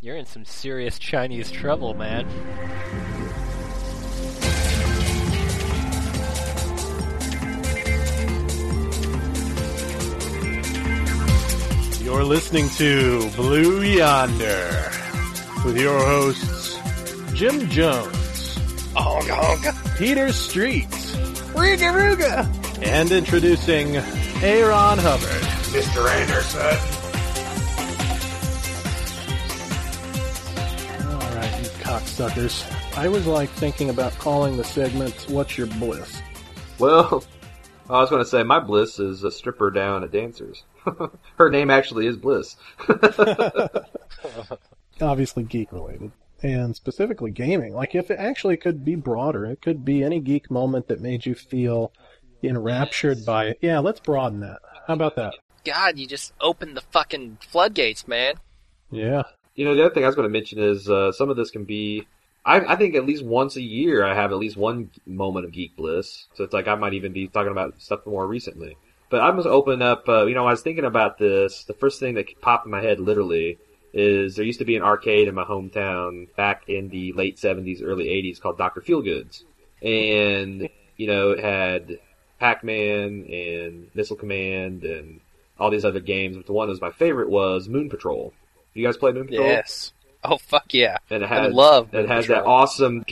You're in some serious Chinese trouble, man. You're listening to Blue Yonder with your hosts Jim Jones, Honk honk. Peter Streets, Ruga Ruga, and introducing Aaron Hubbard. Mr. Anderson. You cocksuckers. I was like thinking about calling the segment "What's Your Bliss." Well, I was going to say my Bliss is a stripper down at Dancers. Her name actually is Bliss. Obviously, geek related, and specifically gaming. Like, if it actually could be broader, it could be any geek moment that made you feel enraptured by it. Yeah, let's broaden that. How about that? God, you just opened the fucking floodgates, man. Yeah. You know, the other thing I was going to mention is uh, some of this can be. I, I think at least once a year I have at least one moment of geek bliss. So it's like I might even be talking about stuff more recently. But I'm just open up. Uh, you know, I was thinking about this. The first thing that popped in my head, literally, is there used to be an arcade in my hometown back in the late 70s, early 80s called Dr. Feelgoods. And, you know, it had Pac-Man and Missile Command and all these other games. But the one that was my favorite was Moon Patrol. You guys play Moon Patrol? Yes. Oh fuck yeah. And it I has, love it Moon has that awesome.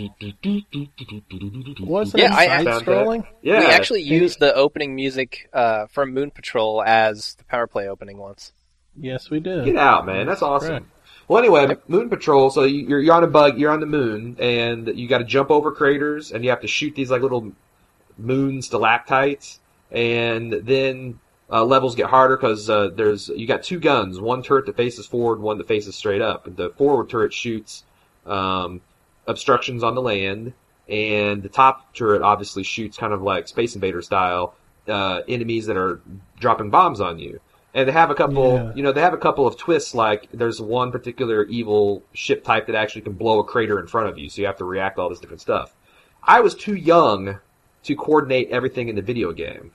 Was that Yeah, I- side found scrolling? Yeah, we actually and- used the opening music uh, from Moon Patrol as the Power Play opening once. Yes, we did. Get out, man! That's awesome. Correct. Well, anyway, Moon Patrol. So you're you're on a bug, you're on the moon, and you got to jump over craters, and you have to shoot these like little moon stalactites, and then uh, levels get harder because uh, there's you got two guns, one turret that faces forward, one that faces straight up. The forward turret shoots um, obstructions on the land, and the top turret obviously shoots kind of like Space Invader style uh, enemies that are dropping bombs on you. And they have a couple, Yeah. you know, they have a couple of twists. Like there's one particular evil ship type that actually can blow a crater in front of you, so you have to react to all this different stuff. I was too young to coordinate everything in the video game.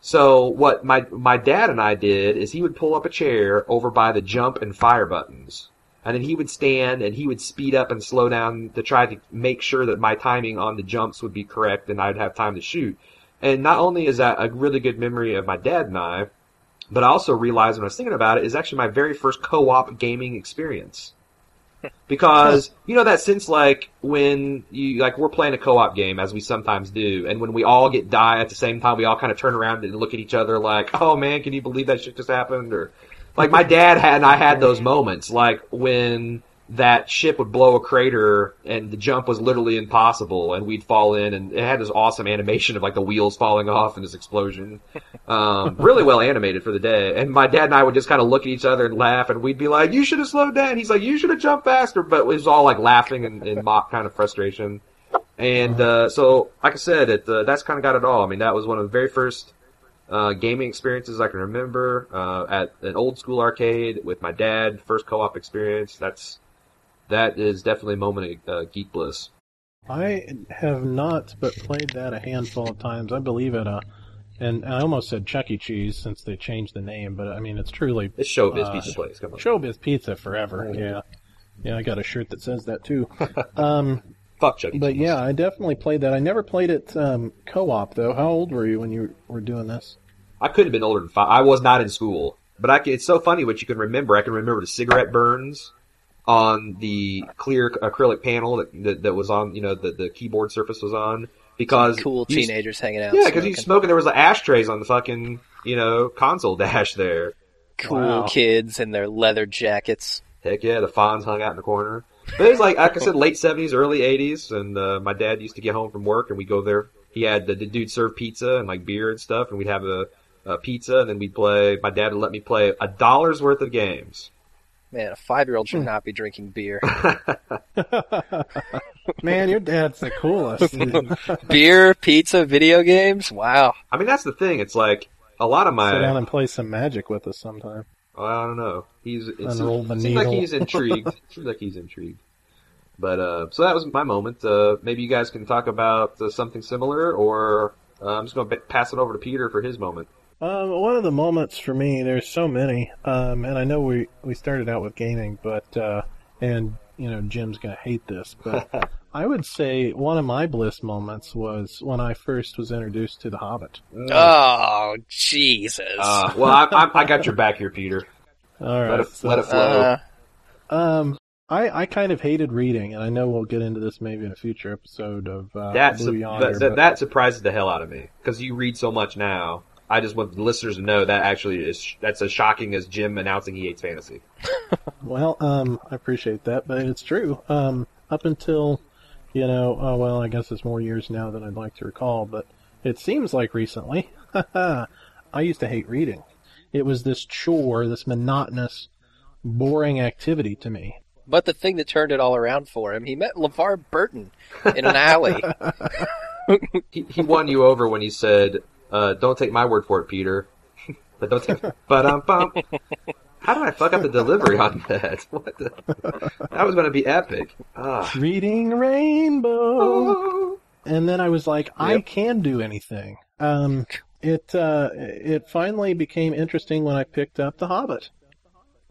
So what my my dad and I did is he would pull up a chair over by the jump and fire buttons. And then he would stand and he would speed up and slow down to try to make sure that my timing on the jumps would be correct and I'd have time to shoot. And not only is that a really good memory of my dad and I, but I also realized when I was thinking about it is actually my very first co-op gaming experience. Because you know that sense like when you like we're playing a co-op game as we sometimes do, and when we all get die at the same time, we all kind of turn around and look at each other like, "Oh man, can you believe that shit just happened?" Or like my dad had and I had those moments like when that ship would blow a crater and the jump was literally impossible and we'd fall in and it had this awesome animation of like the wheels falling off and this explosion. Um, really well animated for the day. And my dad and I would just kind of look at each other and laugh and we'd be like, you should have slowed down. He's like, you should have jumped faster. But it was all like laughing and, and mock kind of frustration. And, uh, so, like I said, it, uh, that's kind of got it all. I mean, that was one of the very first, uh, gaming experiences I can remember, uh, at an old school arcade with my dad, first co-op experience. That's, that is definitely a moment of uh, geek bliss. I have not, but played that a handful of times. I believe at a, and I almost said Chuck E. Cheese since they changed the name, but I mean it's truly It's Showbiz Uh, Pizza Place. Come on. Showbiz Pizza forever. Yeah, yeah, I got a shirt that says that too. um, Fuck Chuck E. but Cheese. yeah, I definitely played that. I never played it um, co-op though. How old were you when you were doing this? I couldn't have been older than five. I was not in school, but I can, it's so funny what you can remember. I can remember the cigarette burns on the clear acrylic panel that that, that was on, you know, the, the keyboard surface was on because Cool you- teenagers hanging out. Yeah, because you smoking. smoking. There was like ashtrays on the fucking, you know, console dash there. cool Wow. kids in their leather jackets. Heck yeah, the Fonz hung out in the corner. But it was like, like I said, late seventies, early eighties, and uh, my dad used to get home from work, and we'd go there. He had the, the dude serve pizza and like beer and stuff, and we'd have a, a pizza, and then we'd play. My dad would let me play a dollar's worth of games. Man, a five year old Hmm. should not be drinking beer. Man, your dad's the coolest. beer, pizza, video games? Wow. I mean, that's the thing. It's like a lot of my. Sit down and play some Magic with us sometime. Well, I don't know. He's it Unroll seems, the seems like he's intrigued. seems like he's intrigued. But uh, so that was my moment. Uh, maybe you guys can talk about uh, something similar, or uh, I'm just going to pass it over to Peter for his moment. Um, one of the moments for me, there's so many, um, and I know we, we started out with gaming, but uh, and you know Jim's gonna hate this, but I would say one of my bliss moments was when I first was introduced to The Hobbit. Oh, Jesus. Uh, well, I, I, I got your back here, Peter. All right, Let it, so, let it flow. Uh, um, I I kind of hated reading, and I know we'll get into this maybe in a future episode of uh, That's Blue Yonder. that, that, but- that surprises the hell out of me because you read so much now. I just want the listeners to know that actually is that's as shocking as Jim announcing he hates fantasy. Well, um, I appreciate that, but it's true. Um, up until, you know, oh, well, I guess it's more years now than I'd like to recall, but it seems like recently, I used to hate reading. It was this chore, this monotonous, boring activity to me. but the thing that turned it all around for him, he met LeVar Burton in an alley. He, he won you over when he said, uh, "Don't take my word for it, Peter." but don't take. But um, bum. How did I fuck up the delivery on that? What the? That was going to be epic. Ah. Reading Rainbow! Oh. and then I was like, I Yep. can do anything. Um, it uh, it finally became interesting when I picked up The Hobbit,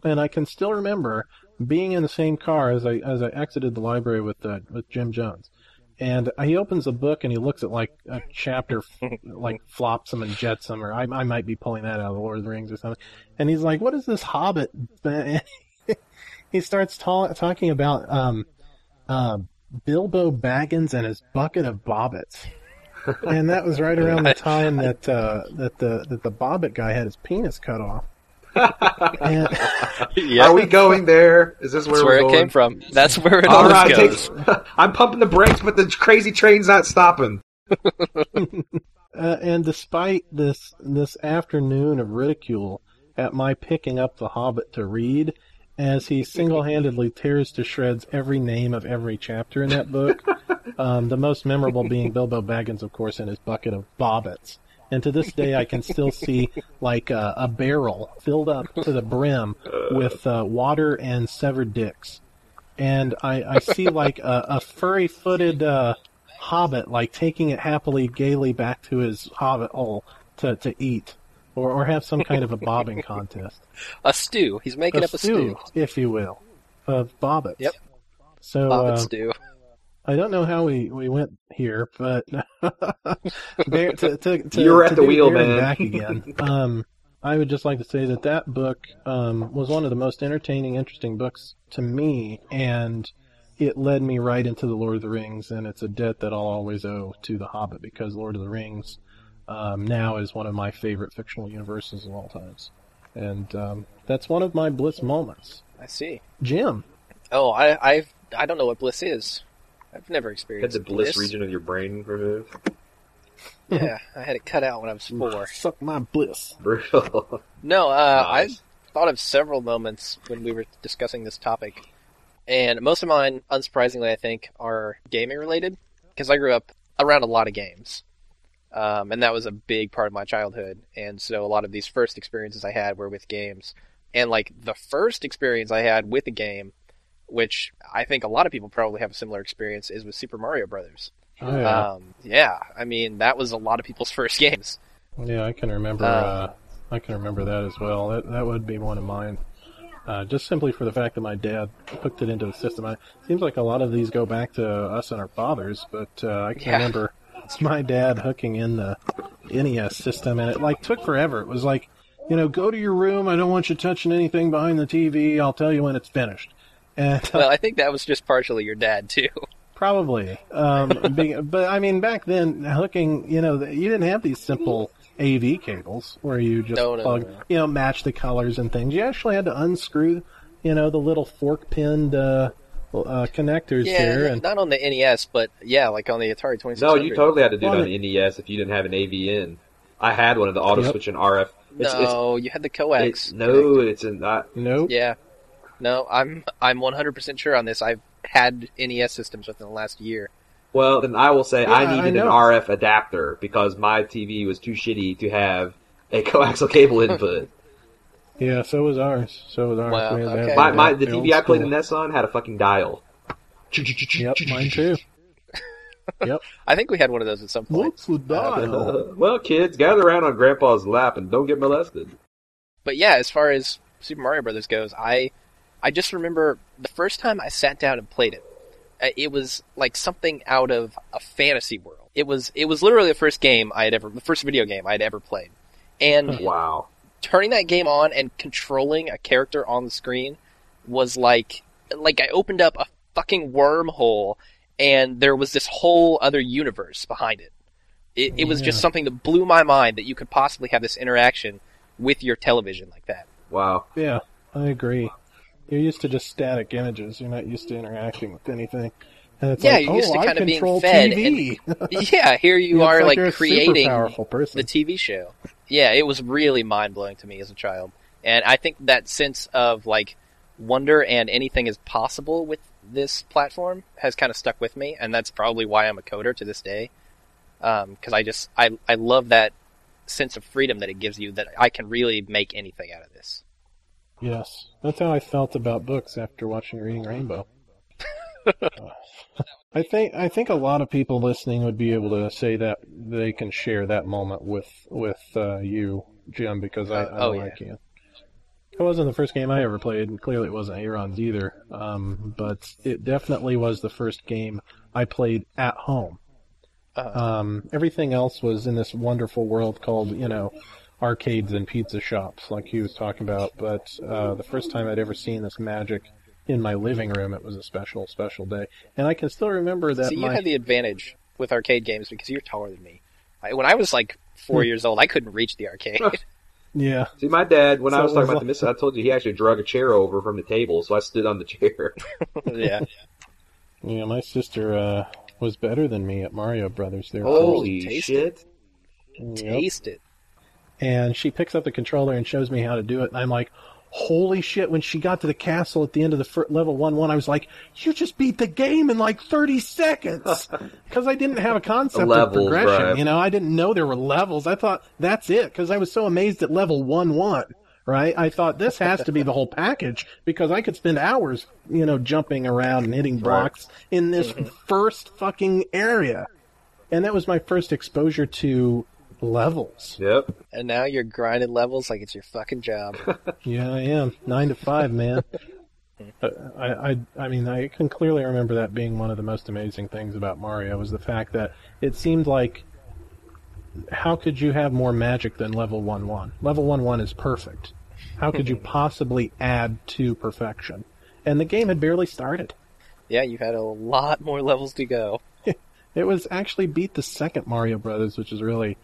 and I can still remember being in the same car as I as I exited the library with uh, with Jim Jones, and he opens a book and he looks at like a chapter, like Flotsam and Jetsam, or I I might be pulling that out of Lord of the Rings or something, and he's like, "What is this Hobbit?" he starts ta- talking about um, uh, Bilbo Baggins and his bucket of bobbits. and that was right around the time that uh, that the that the bobbit guy had his penis cut off. And, yeah, Are we going there? Is this where that's we're where it going? came from. That's where it All always right, goes. take- I'm pumping the brakes, but the crazy train's not stopping. uh, and despite this this afternoon of ridicule at my picking up the Hobbit to read, as he single-handedly tears to shreds every name of every chapter in that book, um, the most memorable being Bilbo Baggins, of course, and his bucket of bobbits. And to this day, I can still see like a, a barrel filled up to the brim with uh, water and severed dicks. And I, I see like a, a furry-footed uh, hobbit like taking it happily, gaily back to his hobbit hole to, to eat, or, or have some kind of a bobbing contest. A stew. He's making up a stew. if you will, of bobbits. Yep. So Bobbit uh, stew. I don't know how we, we went here, but there, to, to, to, You were at the wheel, there man. Back again. Um, I would just like to say that that book um, was one of the most entertaining, interesting books to me, and it led me right into the Lord of the Rings, and it's a debt that I'll always owe to The Hobbit because Lord of the Rings um, now is one of my favorite fictional universes of all times, and um, that's one of my bliss moments. I see. Jim, Oh, I I I don't know what bliss is. I've never experienced. Had experienced the bliss region of your brain removed. Yeah, I had it cut out when I was four. suck my bliss. Brutal. No, uh, Nice. I thought of several moments when we were discussing this topic, and most of mine, unsurprisingly, I think, are gaming related because I grew up around a lot of games, um, and that was a big part of my childhood. And so, a lot of these first experiences I had were with games, and like the first experience I had with a game, which I think a lot of people probably have a similar experience, is with Super Mario Brothers. Oh, yeah. Um, yeah, I mean that was a lot of people's first games. Yeah, I can remember. Uh, Uh, I can remember that as well. That that would be one of mine. Uh, just simply for the fact that my dad hooked it into the system. I, seems like a lot of these go back to us and our fathers, but uh, I can Yeah. remember it's my dad hooking in the NES system, and it like took forever. It was like, you know, go to your room. I don't want you touching anything behind the TV. I'll tell you when it's finished. And uh, Well, I think that was just partially your dad too. Probably. Um, being, but I mean, back then, hooking, you know, you didn't have these simple AV cables where you just No, no, plug, no. you know, match the colors and things. You actually had to unscrew, you know, the little fork pinned uh, uh, connectors Yeah, there. And not on the NES, but yeah, like on the Atari Twenty Six No, you totally had to do Well, it on the NES if you didn't have an AV in. I had one of the auto Yep. switch and RF. It's, No, you had the it's, coax. it's no, it's an. I, nope. Yeah. No, I'm I'm 100% sure on this. I've had NES systems within the last year. well, then I will say Yeah, I I needed an. RF adapter because my TV was too shitty to have a coaxial cable input. Yeah, so was ours. So was ours. Wow, We had to have okay. my, the- my the the TV I played the. NES on had a fucking dial. Yep, mine too. Yep. I think we had one of those at some point. What's the dial? Uh, well, kids, gather around on Grandpa's lap and don't get molested. But yeah, as far as Super Mario Brothers goes, I I just remember the first time I sat down and played it. uh, It was like something out of a fantasy world. It was it was literally the first game I had ever, the first video game I had ever played, and Wow. turning that game on and controlling a character on the screen was like like I opened up a fucking wormhole and there was this whole other universe behind it. It, it was just something that blew my mind that you could possibly have this interaction with your television like that. Wow. Yeah, I agree. You're used to just static images. You're not used to interacting with anything. And it's Yeah, like, you're oh, used to I kind of being fed TV. yeah, here you are like, super creating the TV show. Yeah, it was really mind blowing to me as a child. And I think that sense of like wonder and anything is possible with this platform has kind of stuck with me, and that's probably why I'm a coder to this day. Um, because I just I I love that sense of freedom that it gives you that I can really make anything out of this. Yes, that's how I felt about books after watching Reading Rainbow. I think I think a lot of people listening would be able to say that they can share that moment with with uh, you, Jim, because I, Uh, I oh, know I yeah. can. It wasn't the first game I ever played, and clearly it wasn't Aaron's either. Um, but it definitely was the first game I played at home. Uh, Um, everything else was in this wonderful world called, you know, arcades and pizza shops, like he was talking about. But uh, the first time I'd ever seen this magic in my living room, it was a special, special day. And I can still remember that See, you my had the advantage with arcade games because you're taller than me. I, when I was like four Hmm. years old, I couldn't reach the arcade. yeah, See, my dad, when So I was it talking was about like- the missile, I told you he actually drug a chair over from the table, so I stood on the chair. yeah. yeah, my sister uh, was better than me at Mario Brothers. There, Holy taste shit! Yep. Taste it. And she picks up the controller and shows me how to do it. And I'm like, holy shit! When she got to the castle at the end of the fir- level one one, I was like, you just beat the game in like 30 seconds because I didn't have a concept of progression. right. You know, I didn't know there were levels. I thought that's it because I was so amazed at level one one. Right? I thought this has to be the whole package because I could spend hours, you know, jumping around and hitting blocks in this mm-hmm. first fucking area. And that was my first exposure to levels. Yep. And now you're grinding levels like it's your fucking job. Yeah, I am nine to five, man. I, I, I mean, I can clearly remember that being one of the most amazing things about Mario was the fact that it seemed like, how could you have more magic than level one one? Level one one is perfect. How could you possibly add to perfection? And the game had barely started. yeah, you had a lot more levels to go. It was actually beat the second Mario Brothers, which is really.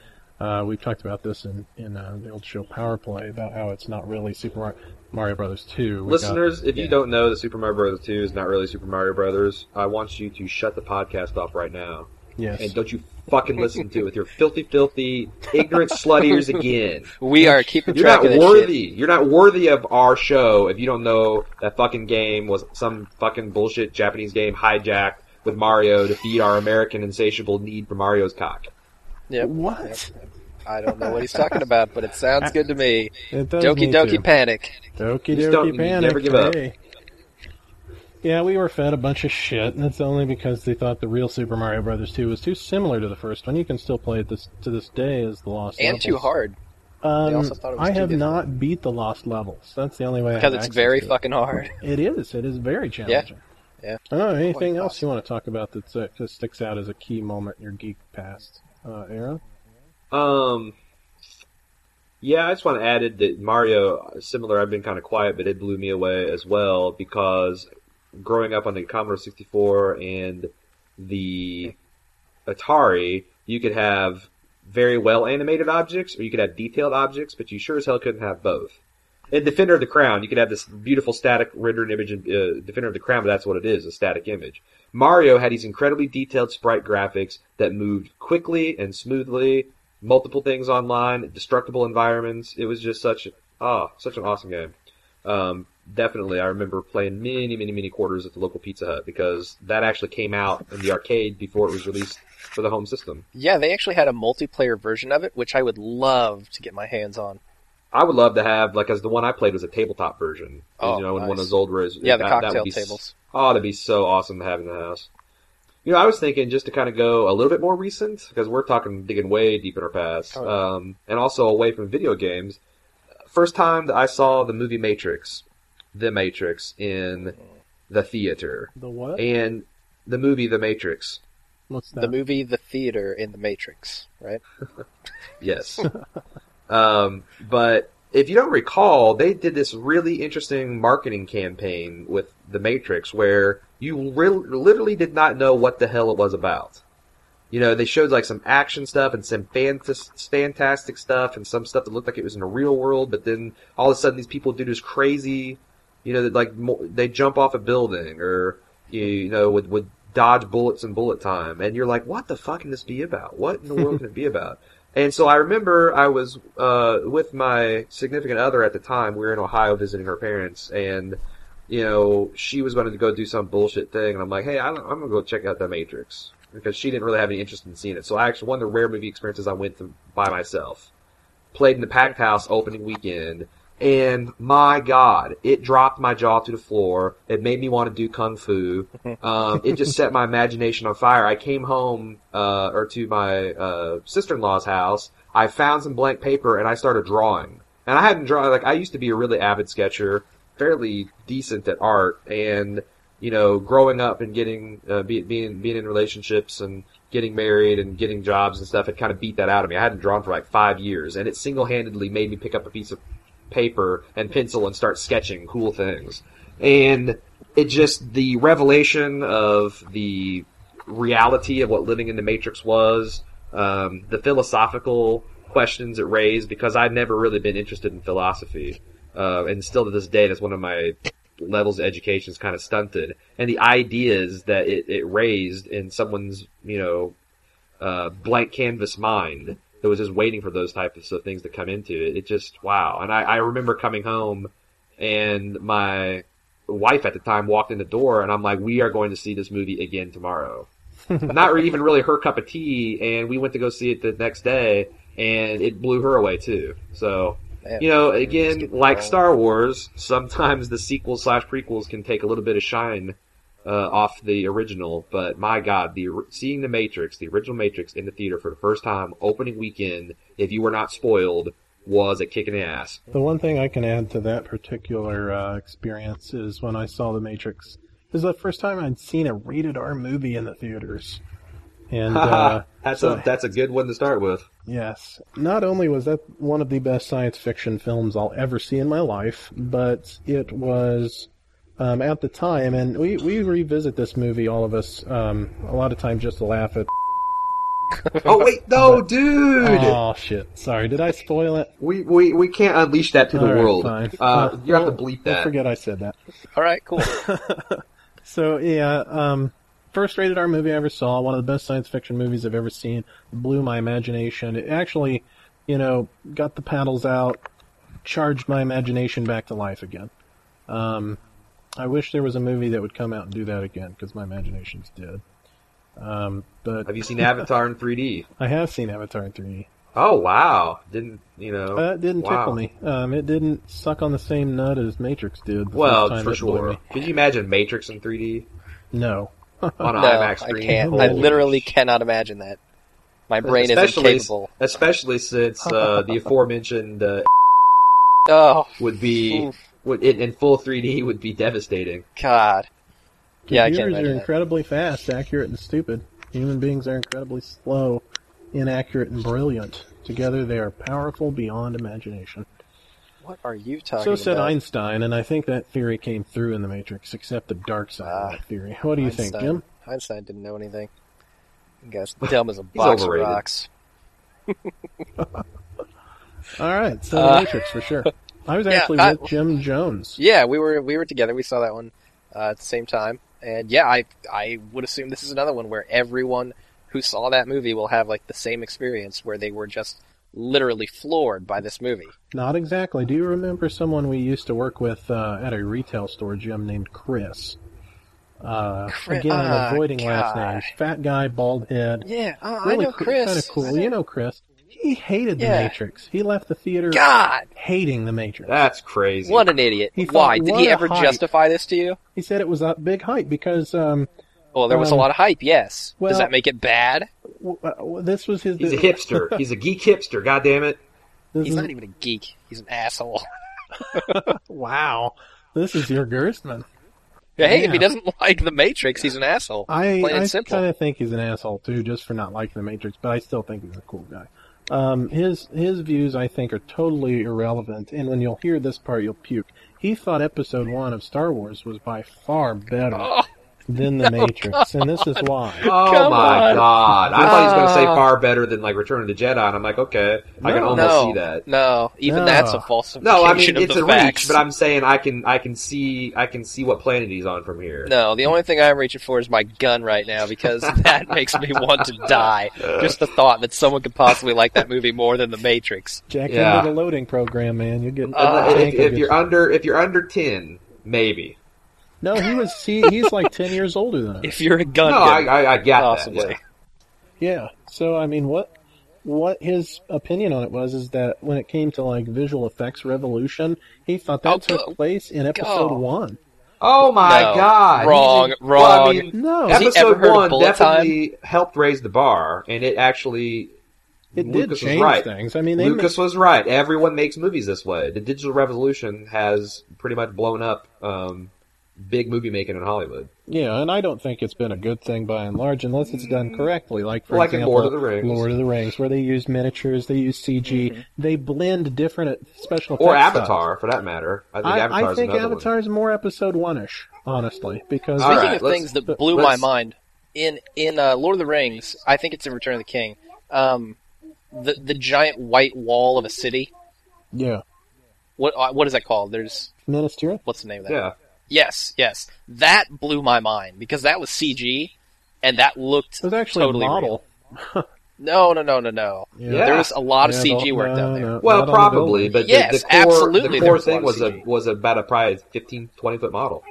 Uh, we've talked about this in in uh, the old show Power Play about how it's not really Super Mario, Mario Brothers two. We got- Listeners, if you don't know that Super Mario Brothers 2 is not really Super Mario Brothers, I want you to shut the podcast off right now. yes, And don't you fucking listen to it with your filthy, filthy, ignorant slut ears again. We are keeping You're track not of worthy. shit. You're not worthy of our show if you don't know that fucking game was some fucking bullshit Japanese game hijacked with Mario to feed our American insatiable need for Mario's cock. Yep. What? I don't know what he's talking about, but it sounds good to me. It does Doki Doki too. Panic. Doki Just Doki Panic. never give up. hey. Yeah, we were fed a bunch of shit, and it's only because they thought the real Super Mario Brothers 2 was too similar to the first one. You can still play it this to this day as the Lost And Levels. too hard. Um, also thought it was I too have difficult. not beat the Lost Levels. That's the only way. I Because it's very to it. fucking hard. It is. It is very challenging. Yeah. I don't know. Anything Quite else you want to talk about that's, uh, that sticks out as a key moment in your geek past, uh, Aaron? Um, yeah, I just want to add that Mario, similar, I've been kind of quiet, but it blew me away as well because growing up on the Commodore 64 and the Atari, you could have very well animated objects or you could have detailed objects, but you sure as hell couldn't have both. In Defender of the Crown, you could have this beautiful static rendered image in uh, Defender of the Crown, but that's what it is, a static image. Mario had these incredibly detailed sprite graphics that moved quickly and smoothly, multiple things online, destructible environments. It was just such, ah, such an awesome game. Um, definitely, I remember playing many, many, many quarters at the local Pizza Hut because that actually came out in the arcade before it was released for the home system. Yeah, they actually had a multiplayer version of it, which I would love to get my hands on. I would love to have, like, as the one I played was a tabletop version. Oh, you know, in one of nice. those old res- Yeah, the that- that would cocktail be tables. Oh, that'd be so awesome to have in the house. You know, I was thinking just to kind of go a little bit more recent because we're talking digging way deep in our past, Oh, yeah. um, and also away from video games. First time that I saw the movie Matrix, The Matrix in the theater. The what? And the movie The Matrix. What's that? The movie The Theater in The Matrix, right? Yes. um, but if you don't recall, they did this really interesting marketing campaign with The Matrix where you re- literally did not know what the hell it was about. You know, they showed like some action stuff and some fantas- fantastic stuff and some stuff that looked like it was in the real world, but then all of a sudden these people do this crazy, you know, that like mo- they jump off a building or you know would would dodge bullets in bullet time, and you're like, what the fuck can this be about? What in the world can it be about? And so I remember I was uh, with my significant other at the time. We were in Ohio visiting her parents, and you know she was going to go do some bullshit thing, and I'm like, hey, I'm, I'm gonna go check out The Matrix because she didn't really have any interest in seeing it. So I actually one of the rare movie experiences I went to by myself. Played in the packed house opening weekend, and my God, it dropped my jaw to the floor. It made me want to do kung fu. Um, it just set my imagination on fire. I came home, uh, or to my, uh, sister-in-law's house. I found some blank paper and I started drawing. And I hadn't drawn, like, I used to be a really avid sketcher, fairly decent at art, and, you know, growing up and getting, uh, be, being, being in relationships and getting married and getting jobs and stuff had kind of beat that out of me. I hadn't drawn for like five years, and it single-handedly made me pick up a piece of paper and pencil and start sketching cool things. And it just, the revelation of the reality of what living in the Matrix was, um, the philosophical questions it raised, because I'd never really been interested in philosophy. Uh, and still to this day, that's one of my levels of education is kind of stunted. And the ideas that it, it raised in someone's, you know, uh, blank canvas mind that was just waiting for those types of things to come into it. It just wow. And I, I remember coming home and my wife at the time walked in the door and I'm like, we are going to see this movie again tomorrow. Not even really her cup of tea, and we went to go see it the next day, and it blew her away too. So, Man, you know, again, like. Star Wars, sometimes the sequels slash prequels can take a little bit of shine uh, off the original. But my God, the seeing the Matrix, the original Matrix in the theater for the first time, opening weekend, if you were not spoiled, was a kick in the ass. The one thing I can add to that particular uh, experience is when I saw The Matrix. It was the first time I'd seen a rated R movie in the theaters. And uh, that's so- a that's a good one to start with. yes, not only was that one of the best science fiction films I'll ever see in my life, but it was um, at the time, and we, we revisit this movie, all of us, um, a lot of times just to laugh at. Oh wait, no, dude. Oh shit! Sorry, did I spoil it? We, we we can't unleash that to the All right, world. fine. Uh, you have to we'll- bleep we'll that. forget I said that. All right, cool. So yeah, um, first rated R movie I ever saw, one of the best science fiction movies I've ever seen, blew my imagination. It actually, you know, got the paddles out, charged my imagination back to life again. Um, I wish there was a movie that would come out and do that again because my imagination's dead. Um, but Have you seen Avatar in 3D? I have seen Avatar in 3D. Oh wow! Didn't you know? Uh, it didn't wow. tickle me. Um, it didn't suck on the same nut as Matrix did. The Well, first time for sure. Could you imagine Matrix in 3D No. on an no, IMAX I can't. I literally sh- cannot imagine that. My brain is especially, incapable. Especially since uh, the aforementioned uh, Oh would be Oof. Would in, in full 3D would be devastating. God. Yeah, I Computers imagine are that. incredibly fast, accurate, and stupid. Human beings are incredibly slow, inaccurate, and brilliant. Together, they are powerful beyond imagination. What are you talking about? So said about? Einstein, and I think that theory came through in the Matrix, except the dark side Ah, of that theory. What do you think, Jim? Einstein didn't know anything. I guess dumb as a box of overrated. rocks. All right, so Uh, the Matrix for sure. I was yeah, actually I- with Jim Jones. Yeah, we were we were together. We saw that one uh, at the same time, and yeah, I I would assume this is another one where everyone who saw that movie will have like the same experience where they were just literally floored by this movie. Not exactly. Do you remember someone we used to work with uh, at a retail store, Jim, named Chris? Uh, Chris- again, I'm ah, avoiding last names. Fat guy, bald head. Yeah, uh, I know Chris. Kind of cool. You know Chris. He hated the Yeah. Matrix. He left the theater God, hating the Matrix. That's crazy. what an idiot! He thought, Why did what he a ever hype. justify this to you? He said it was a big hype because um, Well, there was Um, a lot of hype. Yes. well- Does that make it bad? w- uh, this was his. He's a hipster. He's a geek hipster. God damn it! this He's is- not even a geek. He's an asshole. wow. This is your Gerstmann. Yeah, hey, if he Yeah. doesn't like the Matrix, he's an asshole. I, Plain and I simple. kind of think he's an asshole too, just for not liking the Matrix. But I still think he's a cool guy. Um, his his views, I think, are totally irrelevant. And when you'll hear this part, you'll puke. He thought Episode One of Star Wars was by far better Oh, than the Matrix, and this is why. Oh Come my on. god! I thought he was going to say Uh, far better than like Return of the Jedi, and I'm like, okay, I can No. almost no, see that. no, even No. that's a falsification No, I mean of it's a facts. reach, but I'm saying I can I can see I can see what planet he's on from here. No, the only thing I'm reaching for is my gun right now because that makes me want to die. Just the thought that someone could possibly like that movie more than The Matrix. Jack Yeah. into the loading program, man. You get. Uh, if, tank if you're get- under if you're under ten, maybe. No, he was. He, he's like ten years older than us. If you're a gun, No, I gun, I, I get possibly. that. yeah. Yeah. So I mean, what what his opinion on it was is that when it came to like visual effects revolution, he thought that Oh, took go- place in episode go. one. Oh my No. god! Wrong, He's- well, I wrong. mean, No, Has episode ever one bullet definitely helped raise the bar, and it actually it did Lucas was change right. things. I mean, they Lucas was right. Everyone makes movies this way. The digital revolution has pretty much blown up um, big movie making in Hollywood. yeah, and I don't think it's been a good thing by and large, unless it's done correctly. Like for Like in example, Lord of the Rings. Lord of the Rings, where they use miniatures, they use CG, they blend different uh, special effects. Or styles. Avatar, for that matter. I think I, Avatar's I think another one. Avatar's more episode one-ish, honestly, because All Speaking right, of things that blew my mind, in in uh, Lord of the Rings, I think it's in Return of the King. Um, the the giant white wall of a city. yeah, What uh, what is that called? There's Minas Tirith. what's the name of that? Yeah. Yes, yes, that blew my mind because that was CG, and that looked It was actually totally a model. no, no, no, no, no. Yeah. There was a lot of Yeah, CG no, work down there. no, Well, not the probably, but the, Yes, the core, absolutely, the there core was thing of was a was about a probably 15, 20 foot model.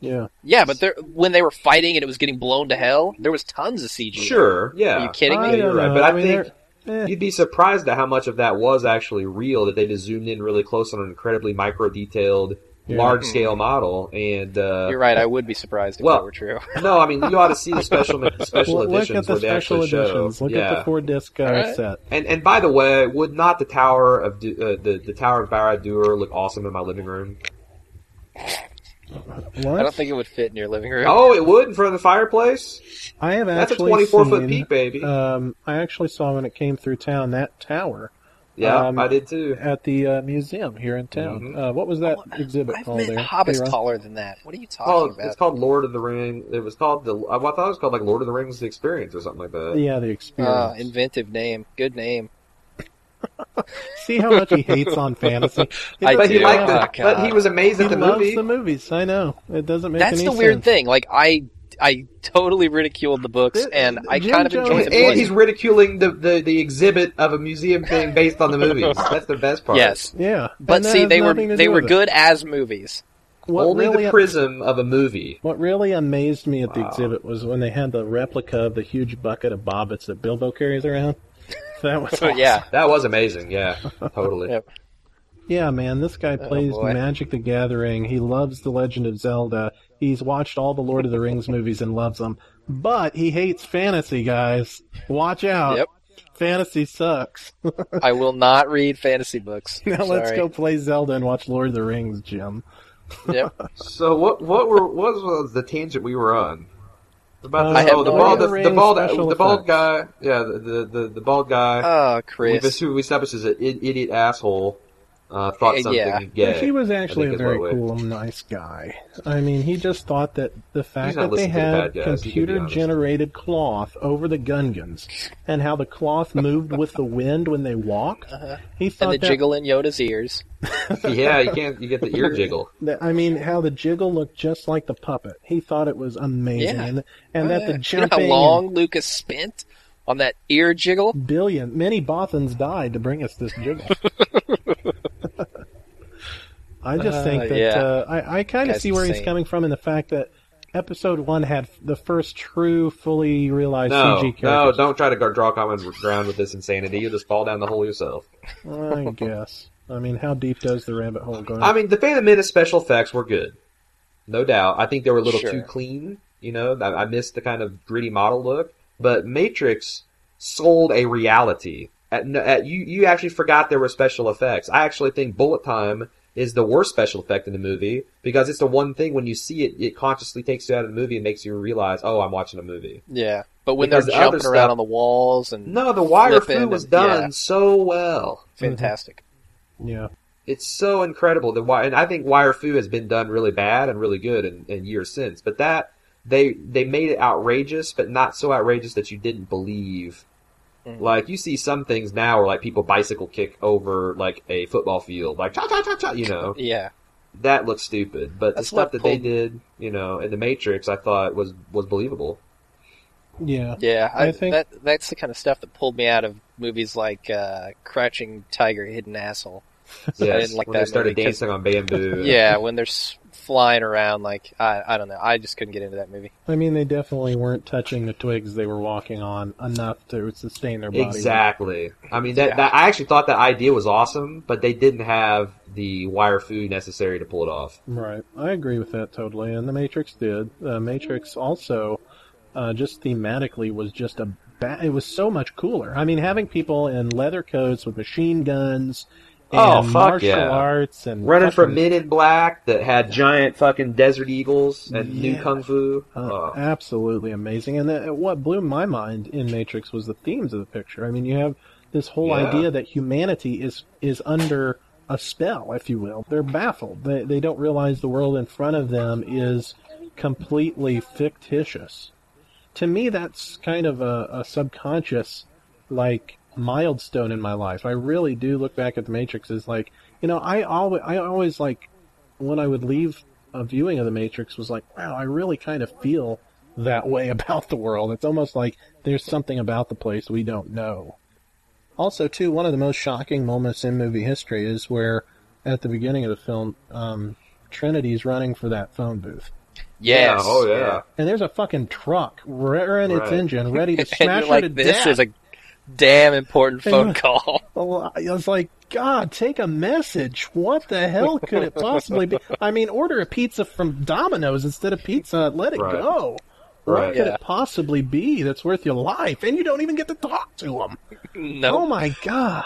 yeah. Yeah, but there, when they were fighting and it was getting blown to hell, there was tons of CG. Sure, yeah. Are you kidding I me? you're right, but I mean, think eh. You'd be surprised at how much of that was actually real. That they just zoomed in really close on an incredibly micro detailed, Yeah. large scale model. And uh, You're right. I would be surprised if Well, that were true. no, I mean you ought to see the special special Look- look editions at the where they special actually editions. show. Look yeah. at the four disc uh, Alright. set. and and by the way, would not the Tower of Du- uh, the the Tower of Barad-dûr look awesome in my living room? What? I don't think it would fit in your living room. Oh, it would in front of the fireplace. I have That's a actually 24 foot peak, baby. Um, I actually saw when it came through town that tower yeah, um, I did too. at the uh, museum here in town. Mhm. Uh, what was that exhibit I've called met there? Hobbit's Hey, taller than that. What are you talking Oh, about? it's called Lord of the Ring. It was called the. I thought it was called like Lord of the Rings: The Experience or something like that. Yeah, the experience. Uh, inventive name. Good name. See how much he hates on fantasy. I But he do. liked Oh, it. But he was amazed He at the loves movie. the movies. I know. It doesn't make sense. That's the weird sense. thing. Like I, I totally ridiculed the books, Th- and I Jim kind of Jones- enjoyed And, the and he's ridiculing the, the, the exhibit of a museum thing based on the movies. That's the best part. Yes, Yeah, but see, they were they were with it. good as movies. What Only really, the prism of a movie. what really amazed me at the Wow. exhibit was when they had the replica of the huge bucket of bobbits that Bilbo carries around. That was oh, awesome. yeah, That was amazing. Yeah, totally. Yep. Yeah, man, this guy Oh, plays boy. Magic the Gathering. He loves The Legend of Zelda. He's watched all the Lord of the Rings movies and loves them. But he hates fantasy, guys. Watch out. Yep. Fantasy sucks. I will not read fantasy books. now let's go play Zelda and watch Lord of the Rings, Jim. Yep. So what what were what was the tangent we were on? About Uh, this, I oh, the no bald the, the bald Special the bald effects. guy. Yeah, the the, the, the bald guy. Oh, we Chris. we established as an idiot asshole. Uh, thought something yeah. gay. he was actually a very cool and nice guy. I mean, he just thought that the fact that they listening to the had guys, you can be computer honest. generated cloth over the Gungans and how the cloth moved with the wind when they walked, Uh-huh. he And the that jiggle in Yoda's ears. yeah, you can't. You get the ear jiggle. I mean, how the jiggle looked just like the puppet. He thought it was amazing, Yeah. and, and Oh, that yeah. the you know how long Lucas spent on that ear jiggle? billion many Bothans died to bring us this jiggle. I just Uh, think that yeah. uh, I, I kind of see where he's coming from in the fact that episode one had the first true, fully realized No, CG character. no, don't try to draw common ground with this insanity. You'll just fall down the hole yourself. I guess. I mean, how deep does the rabbit hole go? I mean, the Phantom Menace special effects were good, no doubt. I think they were a little Sure. too clean. You know, I, I missed the kind of gritty model look. But Matrix sold a reality. At, at, you, you actually forgot there were special effects. I actually think Bullet Time is the worst special effect in the movie because it's the one thing when you see it, it consciously takes you out of the movie and makes you realize, oh, I'm watching a movie. Yeah, but when Because they're the other jumping stuff- around on the walls and No, the wire Flipping fu was and- done yeah. so well. Mm-hmm. fantastic. Yeah. It's so incredible. The wi- and I think wire fu has been done really bad and really good in, in years since. But that they they made it outrageous, but not so outrageous that you didn't believe. Mhm. Like you see some things now where like people bicycle kick over like a football field, like cha cha cha cha. You know Yeah, that looks stupid. But That's the stuff what that they did, you know, in the Matrix, I thought was was believable. Yeah. yeah. I, I think- that that's the kind of stuff that pulled me out of movies like uh, Crouching Tiger, Hidden Asshole. Yes, didn't like when that they started movie 'cause- dancing on bamboo. Yeah, when they're s- flying around, like I, I don't know. I just couldn't get into that movie. I mean, they definitely weren't touching the twigs they were walking on enough to sustain their body. Exactly. I mean, that, Yeah. that I actually thought that idea was awesome, but they didn't have the wire fu necessary to pull it off. Right. I agree with that totally. And the Matrix did. The Matrix also, uh, just thematically, was just a. Ba- it was so much cooler. I mean, having people in leather coats with machine guns and Oh, fuck martial yeah. arts and Running from Men in Black that had giant fucking desert eagles and new kung fu. Uh, Oh. Absolutely amazing. And the, what blew my mind in Matrix was the themes of the picture. I mean, you have this whole Yeah. idea that humanity is is under a spell, if you will. They're baffled. They they don't realize the world in front of them is completely fictitious. To me, that's kind of a, a subconscious, like milestone in my life. I really do look back at the Matrix as like, you know, I always I always like when I would leave a viewing of the Matrix was like, wow, I really kind of feel that way about the world. It's almost like there's something about the place we don't know. Also, too, one of the most shocking moments in movie history is where, at the beginning of the film, um, Trinity's running for that phone booth. Yes. Yeah, oh yeah. And there's a fucking truck rearing its Right. engine, ready to and smash you're like, her to this death. is a damn important phone you're- call. Oh, I was like, God, take a message. What the hell could it possibly be? I mean, order a pizza from Domino's instead of Pizza. Hut. Let it Right. go. What Right. could Yeah. it possibly be that's worth your life? And you don't even get to talk to them. No. Oh my God!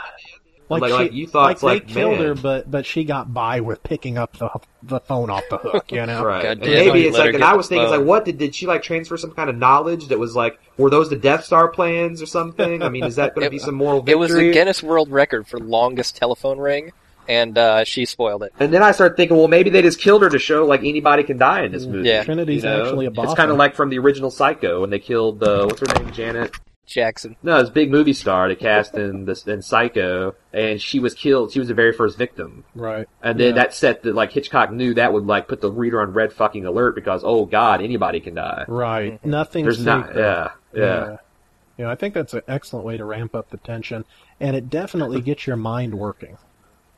Like- like you thought like like, they killed man. her, but but she got by with picking up the the phone off the hook. You know, Right. God And maybe it's like, and I was thinking, it's phone. like, what did did she like transfer some kind of knowledge that was like, were those the Death Star plans or something? I mean, is that going to be some moral victory? It was the Guinness World Record for longest telephone ring, and uh, she spoiled it. And then I started thinking, well, maybe they just killed her to show like anybody can die in this movie. Yeah. Trinity's You know? actually a boss. It's kind of like from the original Psycho when they killed uh, what's her name, Janet. Jackson. No, this big movie star they cast in this in Psycho, and she was killed. She was the very first victim, right. and then Yeah. that set that like Hitchcock knew that would like put the reader on red fucking alert because oh god, anybody can die. Right. Mm-hmm. Nothing's There's not, sacred. yeah, yeah, Yeah. Yeah, I think that's an excellent way to ramp up the tension, and it definitely gets your mind working.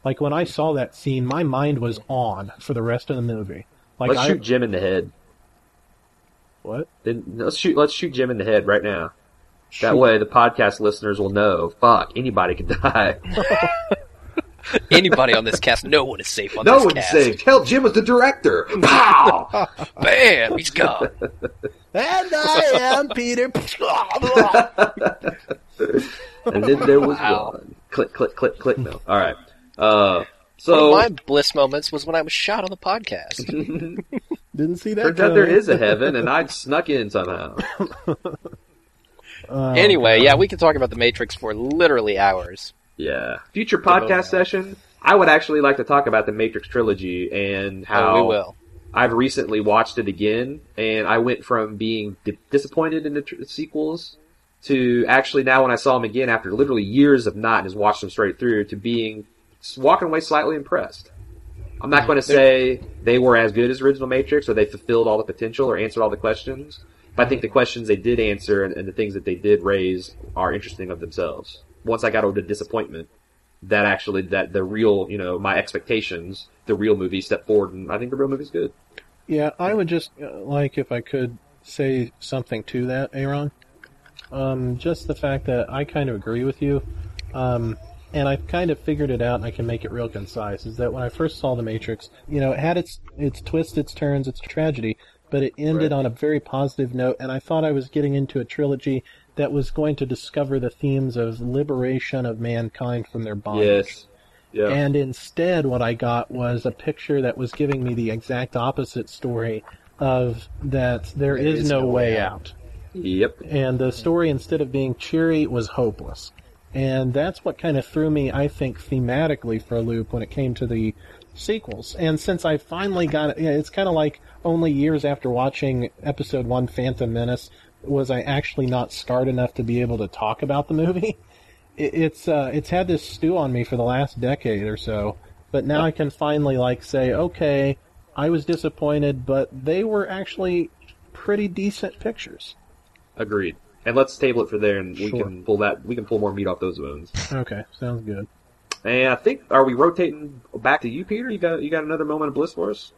Like when I saw that scene, my mind was on for the rest of the movie. Like let's I, shoot Jim in the head. what? Then let's shoot. Let's shoot Jim in the head right now. That way, the podcast listeners will know. Fuck, anybody can die. Anybody on this cast, no one is safe on this. no one's cast. safe. Tell Jim was the director. Pow! Bam, he's gone. And I am Peter. and then there was Wow. one. Click, click, click, click. No. All right. Uh, so One of my bliss moments was when I was shot on the podcast. Didn't see that. turns out there coming. is a heaven, and I snuck in somehow. Oh, anyway, God. yeah, we can talk about the Matrix for literally hours. Yeah. Future podcast session. I would actually like to talk about the Matrix trilogy and how oh, we will. I've recently watched it again, and I went from being di- disappointed in the tr- sequels to actually now when I saw them again after literally years of not just watched them straight through to being walking away slightly impressed. I'm not going to say they were as good as original Matrix or they fulfilled all the potential or answered all the questions, but I think the questions they did answer and, and the things that they did raise are interesting of themselves. Once I got over the disappointment, that actually that the real you know my expectations, the real movie stepped forward, and I think the real movie's good. Yeah, I would just uh, like if I could say something to that, Aaron. Um, just the fact that I kind of agree with you, um, and I've kind of figured it out, and I can make it real concise. Is that when I first saw The Matrix, you know, it had its its twists, its turns, its tragedy, but it ended Right. on a very positive note, and I thought I was getting into a trilogy that was going to discover the themes of liberation of mankind from their bondage. Yes. Yeah. And instead, what I got was a picture that was giving me the exact opposite story of that there is, no, way out. Yep. And the story, instead of being cheery, was hopeless. And that's what kind of threw me, I think, thematically for a loop when it came to the sequels. And since I finally got it, yeah, it's kind of like only years after watching episode one, Phantom Menace, was I actually not scarred enough to be able to talk about the movie. It, it's uh, it's had this stew on me for the last decade or so, but now I can finally like say, okay, I was disappointed, but they were actually pretty decent pictures. Agreed. And let's table it for there, and we Sure. can pull that. We can pull more meat off those bones. Okay, sounds good. And I think are we rotating back to you, Peter? You got you got another moment of bliss for us?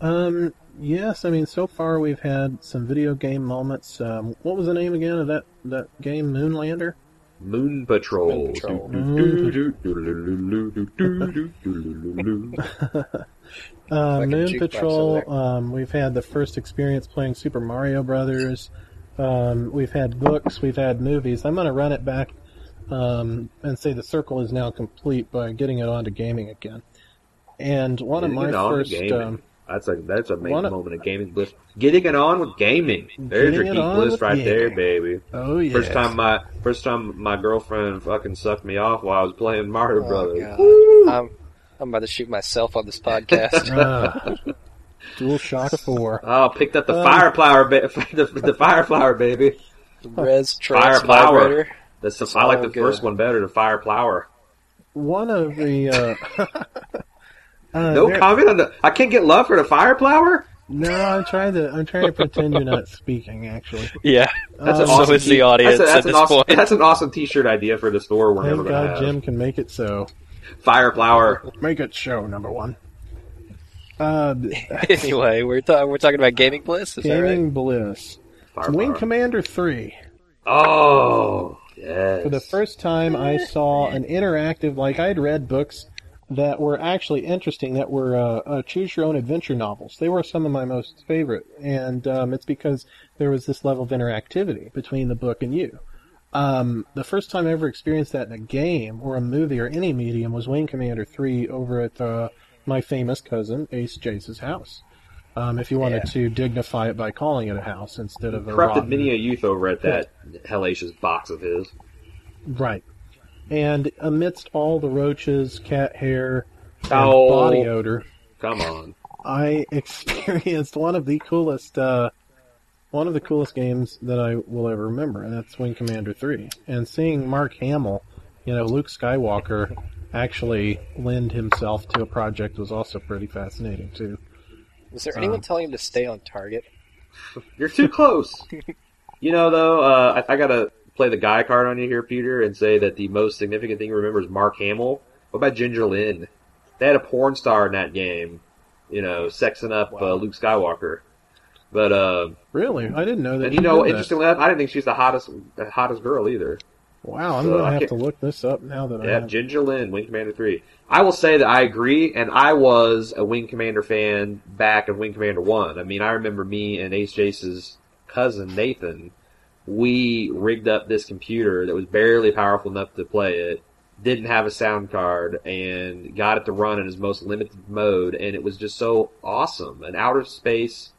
Um, yes, I mean, so far we've had some video game moments. Um, what was the name again of that, that game, Moonlander? Moon Patrol. Moon Patrol. Uh, Fucking Moon Patrol. Um, we've had the first experience playing Super Mario Brothers. Um, we've had books. We've had movies. I'm going to run it back um, and say the circle is now complete by getting it onto gaming again. And one of my it first, gaming. um, That's a that's a main one of- moment of gaming bliss. Getting it on with gaming. There's your Getting it geek bliss with right there, baby. oh yeah, First time my first time my girlfriend fucking sucked me off while I was playing Mario Oh, Brothers. I'm I'm about to shoot myself on this podcast. Ah, Dual Shock Four. Oh, picked up the Um, fire flower, ba- the, the fire flower, baby. Res Fire Trans Flower. Vibrator. That's the, It's I like the good. first one better, the fire flower. One of the. Uh, uh, No there- comment on the. I can't get love for the fire flower. No, I'm trying to. I'm trying to pretend you're not speaking. Actually, Yeah. That's Um, an so awesome. is the t- audience that's, a, that's at an this awesome, point. That's an awesome T-shirt idea for the store we're thank never God have. Jim can make it so. Fire flower. Make it show number one. Uh, anyway, we're ta- we're talking about gaming bliss. Is that right? Gaming Bliss. Fire Wing flower. Commander 3. Oh yes. For the first time, I saw an interactive, like I'd read books that were actually interesting, that were uh, uh, choose your own adventure novels. They were some of my most favorite, and um, it's because there was this level of interactivity between the book and you. Um, the first time I ever experienced that in a game or a movie or any medium was Wing Commander 3 over at uh, my famous cousin Ace Jace's house. Um, if you wanted Yeah. to dignify it by calling it a house instead of a corrupted rotten- many a youth over at that hellacious box of his. Right. And amidst all the roaches, cat hair, and Oh. body odor, Come on. I experienced one of the coolest, uh, one of the coolest games that I will ever remember, and that's Wing Commander 3. And seeing Mark Hamill, you know, Luke Skywalker, actually lend himself to a project was also pretty fascinating, too. Was there anyone Um, telling him to stay on target? You're too close. you know, though, uh, I, I gotta play the guy card on you here, Peter, and say that the most significant thing to remember is Mark Hamill. What about Ginger Lynn? They had a porn star in that game, you know, sexing up uh, Luke Skywalker. But, uh, Really? I didn't know that. and you know, did interestingly enough, I didn't think she's the hottest, the hottest girl either. Wow, I'm So, gonna have to look this up now that I Yeah, have. Ginger Lynn, Wing Commander 3. I will say that I agree, and I was a Wing Commander fan back of Wing Commander 1. I mean, I remember me and Ace Jace's cousin, Nathan, we rigged up this computer that was barely powerful enough to play it, didn't have a sound card, and got it to run in its most limited mode, and it was just so awesome. An outer space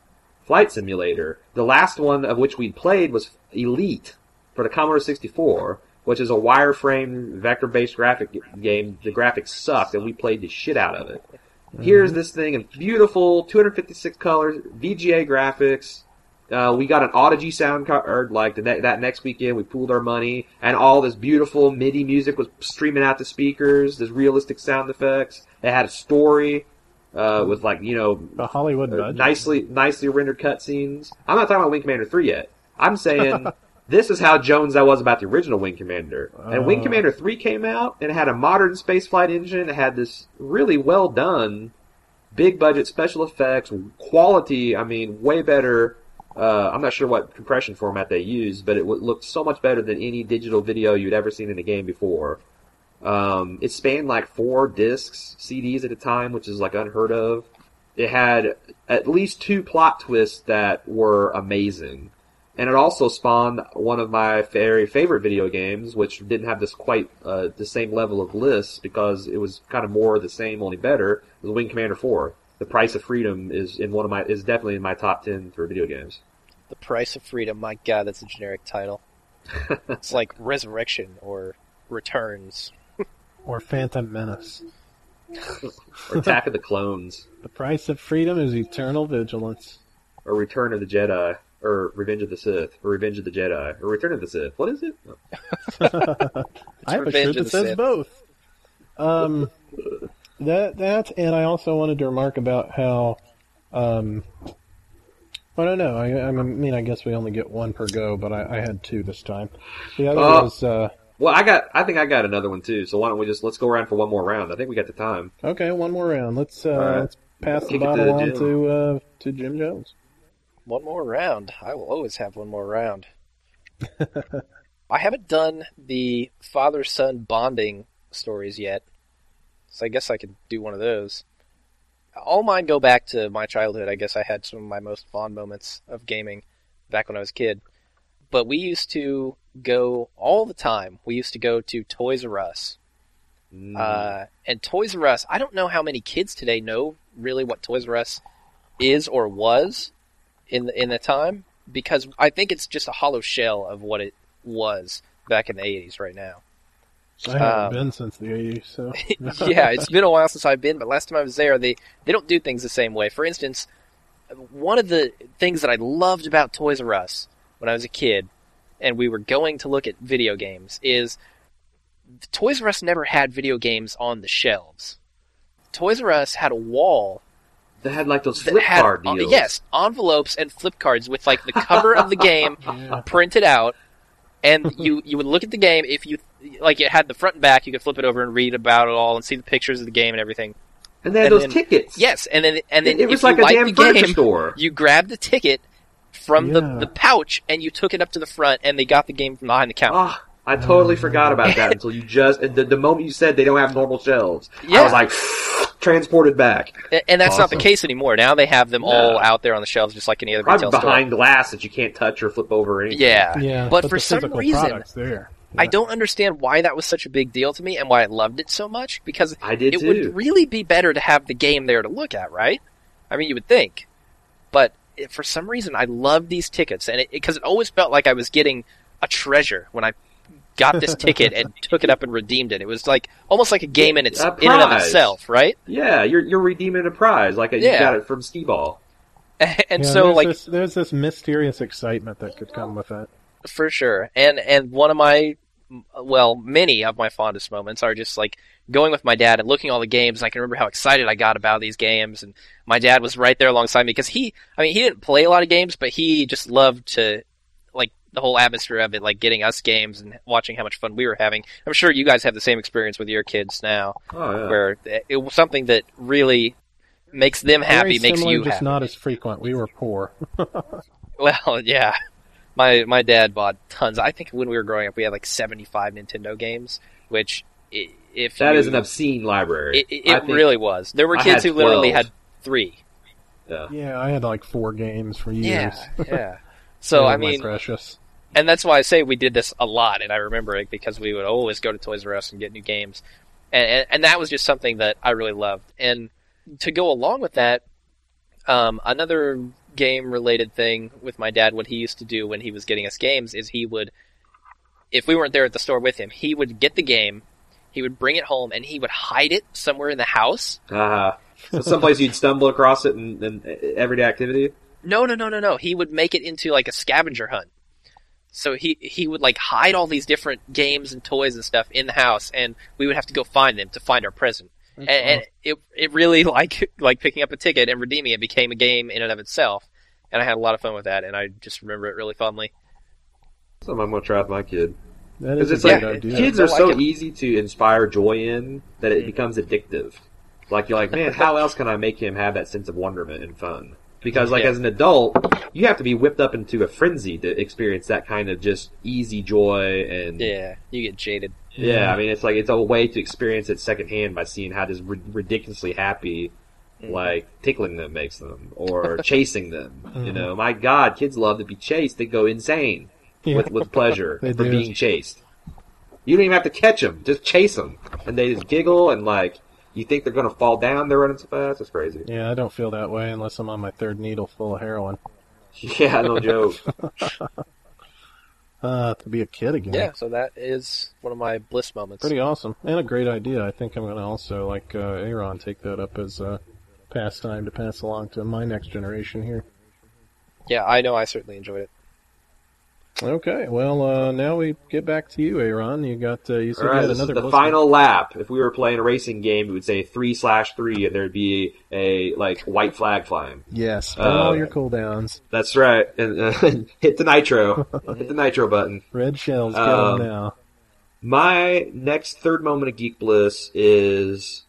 flight simulator. The last one of which we played was Elite for the Commodore 64, which is a wireframe vector-based graphic game. The graphics sucked, and we played the shit out of it. Here's this thing in beautiful 256 colors, VGA graphics. Uh, we got an Audigy sound card like the ne- that next weekend. We pooled our money, and all this beautiful MIDI music was streaming out the speakers. This realistic sound effects. It had a story uh, with like you know The Hollywood uh, nicely nicely rendered cutscenes. I'm not talking about Wing Commander 3 yet. I'm saying this is how Jones I was about the original Wing Commander. And Wing Uh. Commander 3 came out and it had a modern spaceflight engine. It had this really well done, big budget special effects, quality. I mean, way better. Uh, I'm not sure what compression format they used, but it w- looked so much better than any digital video you'd ever seen in a game before. Um, it spanned like four discs, CDs at a time, which is like unheard of. It had at least two plot twists that were amazing. And it also spawned one of my very favorite video games, which didn't have this quite uh, the same level of bliss because it was kind of more the same, only better. It was Wing Commander Four. The Price of Freedom is in one of my is definitely in my top ten for video games. The Price of Freedom. My God, that's a generic title. it's like Resurrection or Returns. Or Phantom Menace. or Attack of the Clones, The price of freedom is eternal vigilance. or Return of the Jedi, or Revenge of the Sith, or Revenge of the Jedi, or Return of the Sith. What is it? I have a Revenge shirt of that the says Sith. both. Um, that that, and I also wanted to remark about how, um, I don't know. I, I mean, I guess we only get one per go, but I, I had two this time. The other Uh, was uh, Well, I got. I think I got another one too. So why don't we just let's go around for one more round? I think we got the time. okay. One more round. Let's uh, All right. let's pass the Kick it to bottle on Jim. to uh, to Jim Jones. One more round. I will always have one more round. I haven't done the father son bonding stories yet, so I guess I could do one of those. All mine go back to my childhood. I guess I had some of my most fond moments of gaming back when I was a kid. But we used to go all the time. We used to go to Toys R Us. Mm. Uh, and Toys R Us, I don't know how many kids today know really what Toys R Us is or was in the, in the time because I think it's just a hollow shell of what it was back in the 80s right now. I haven't Um, been since the '80s, so yeah, it's been a while since I've been, but last time I was there, they they don't do things the same way. For instance, one of the things that I loved about Toys R Us when I was a kid, and we were going to look at video games, is Toys R Us never had video games on the shelves. Toys R Us had a wall they had like those flip had card uh, deals. yes envelopes and flip cards with like the cover of the game yeah. printed out, and you you would look at the game if you like it had the front and back. You could flip it over and read about it all and see the pictures of the game and everything. and they had and those then- tickets. Yes, and then and then it, it was if you like a liked damn furniture game, store. you grabbed the ticket from Yeah. the, the pouch and you took it up to the front, and they got the game from behind the counter. Ah, I totally forgot about that until you just and the, the moment you said they don't have normal shelves. Yeah. I was like transported back. A- and that's not the case anymore. Now they have them all out there on the shelves, just like any other Probably retail behind glass that you can't touch or flip over or anything. Yeah, yeah. But, for the some reason, product's there. I don't understand why that was such a big deal to me and why I loved it so much. Because I did it too. would really be better to have the game there to look at, right? I mean, you would think, but it, for some reason, I loved these tickets, and because it, always felt like I was getting a treasure when I got this ticket and took it up and redeemed it. It was like almost like a game in its A in and of itself, right? Yeah, you're you're redeeming a prize like a, you got it from Skee Ball. and Yeah, so, there's like, this, there's this mysterious excitement that could come with it. for sure and and one of my well many of my fondest moments are just like going with my dad and looking at all the games i can remember how excited i got about these games and my dad was right there alongside me because he i mean he didn't play a lot of games but he just loved to like the whole atmosphere of it like getting us games and watching how much fun we were having i'm sure you guys have the same experience with your kids now Oh yeah. where it was something that really makes them happy Very makes similar, you just happy not as frequent. We were poor. Well, yeah. My my dad bought tons. I think when we were growing up, we had like seventy five Nintendo games, which i- if That you, is an obscene library. it, it, I it think- really was. There were kids had who literally had three. Yeah. Yeah, I had like four games for years. Yeah, yeah. So I were mean, precious. And that's why I say we did this a lot, and I remember it because we would always go to Toys R Us and get new games, and and, and that was just something that I really loved. And to go along with that, um, another game related thing with my dad, what he used to do when he was getting us games is he would, if we weren't there at the store with him, he would get the game, he would bring it home, and he would hide it somewhere in the house. Uh, so someplace you'd stumble across it in, in everyday activity. No, no, no, no, no. He would make it into like a scavenger hunt. So he he would like hide all these different games and toys and stuff in the house, and we would have to go find them to find our present. And, and it it really like like picking up a ticket and redeeming it became a game in and of itself. And I had a lot of fun with that, and I just remember it really fondly. Something I'm gonna try with my kid. That Because it's a like good idea. kids are like so it. easy to inspire joy in that it mm. becomes addictive. Like you're like, man, how else can I make him have that sense of wonderment and fun? Because like Yeah. as an adult, you have to be whipped up into a frenzy to experience that kind of just easy joy and Yeah, you get jaded. Yeah, I mean, it's like it's a way to experience it secondhand by seeing how just ri- ridiculously happy like tickling them makes them, or chasing them. You Mhm. know, my God, kids love to be chased. They go insane Yeah. with with pleasure for do. being chased. You don't even have to catch them; just chase them, and they just giggle and like you think they're gonna fall down. They're running so fast. It's crazy. Yeah, I don't feel that way unless I'm on my third needle full of heroin. Yeah, no joke. Uh, to be a kid again. Yeah, so that is one of my bliss moments. Pretty awesome. And a great idea. I think I'm going to also, like uh, Aaron, take that up as a pastime to pass along to my next generation here. Yeah, I know I certainly enjoyed it. Okay, well, uh, now we get back to you, Aaron. You got, uh, you said you right, had this is another the final lap. If we were playing a racing game, it would say three slash three, and there'd be a like white flag flying. Yes, burn Uh, all your cooldowns. That's right, and uh, hit the nitro, hit the nitro button. Red shells, um, now. My next third moment of geek bliss is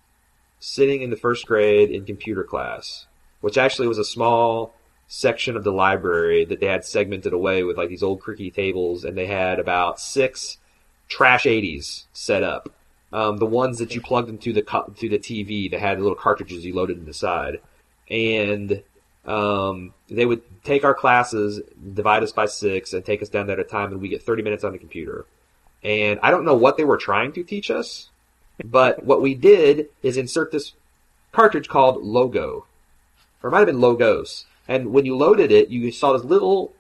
sitting in the first grade in computer class, which actually was a small section of the library that they had segmented away with like these old cricky tables, and they had about six trash 80s set up. Um, the ones that you plugged into the co- through the TV that had little cartridges you loaded in the side, and um, they would take our classes, divide us by six, and take us down there at a time, and we get 30 minutes on the computer. And I don't know what they were trying to teach us, but what we did is insert this cartridge called Logo, or it might have been Logos. And when you loaded it, you saw this little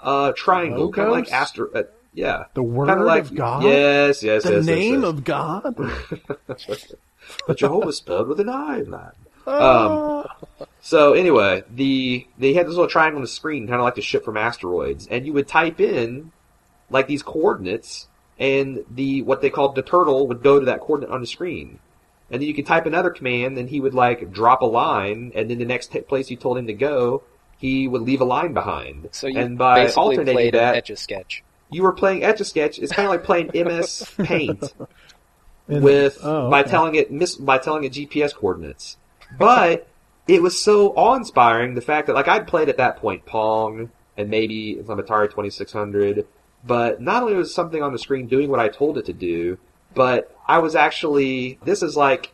uh, triangle, kind of like? Astro. Uh, yeah, The word kind of like of God? Yes, yes, the yes. yes, name yes. of God? but Jehovah spelled with an I, man. Ah. So anyway, the they had this little triangle on the screen, kind of like the ship from asteroids, and you would type in like these coordinates, and the what they called the turtle would go to that coordinate on the screen, and then you could type another command, and he would like drop a line, and then the next t- place you told him to go, he would leave a line behind. So you and by basically alternating played that, Etch a Sketch. you were playing Etch a Sketch. It's kind of like playing MS Paint with oh, by telling it mis- by telling it GPS coordinates. But it was so awe inspiring the fact that like I'd played at that point Pong and maybe some Atari Twenty Six Hundred, but not only was something on the screen doing what I told it to do, but I was actually this is like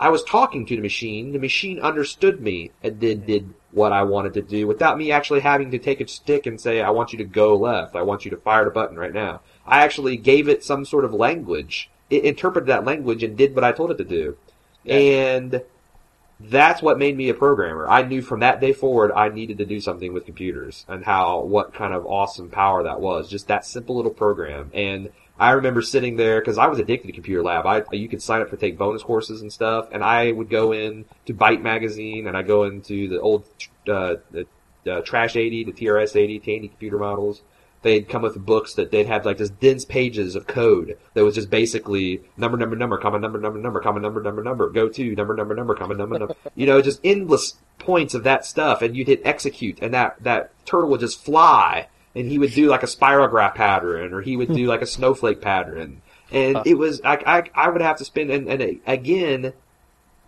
I was talking to the machine. The machine understood me and did did what I wanted to do without me actually having to take a stick and say, "I want you to go left. I want you to fire the button right now." I actually gave it some sort of language. It interpreted that language and did what I told it to do, Yeah. and that's what made me a programmer. I knew from that day forward I needed to do something with computers and how what kind of awesome power that was. Just that simple little program. And I remember sitting there because I was addicted to computer lab. I you could sign up for take bonus courses and stuff, and I would go in to Byte magazine and I go into the old uh, the uh, Trash 80, the TRS 80, Tandy computer models. They'd come with books that they'd have like just dense pages of code that was just basically number, number, number, comma, number, number, number, comma, number, number, number, go to, number, number, number, comma, number, number. You know, just endless points of that stuff, and you'd hit execute, and that, that turtle would just fly, and he would do like a spirograph pattern, or he would do like a snowflake pattern. And it was, I, I, I would have to spend, and, and again,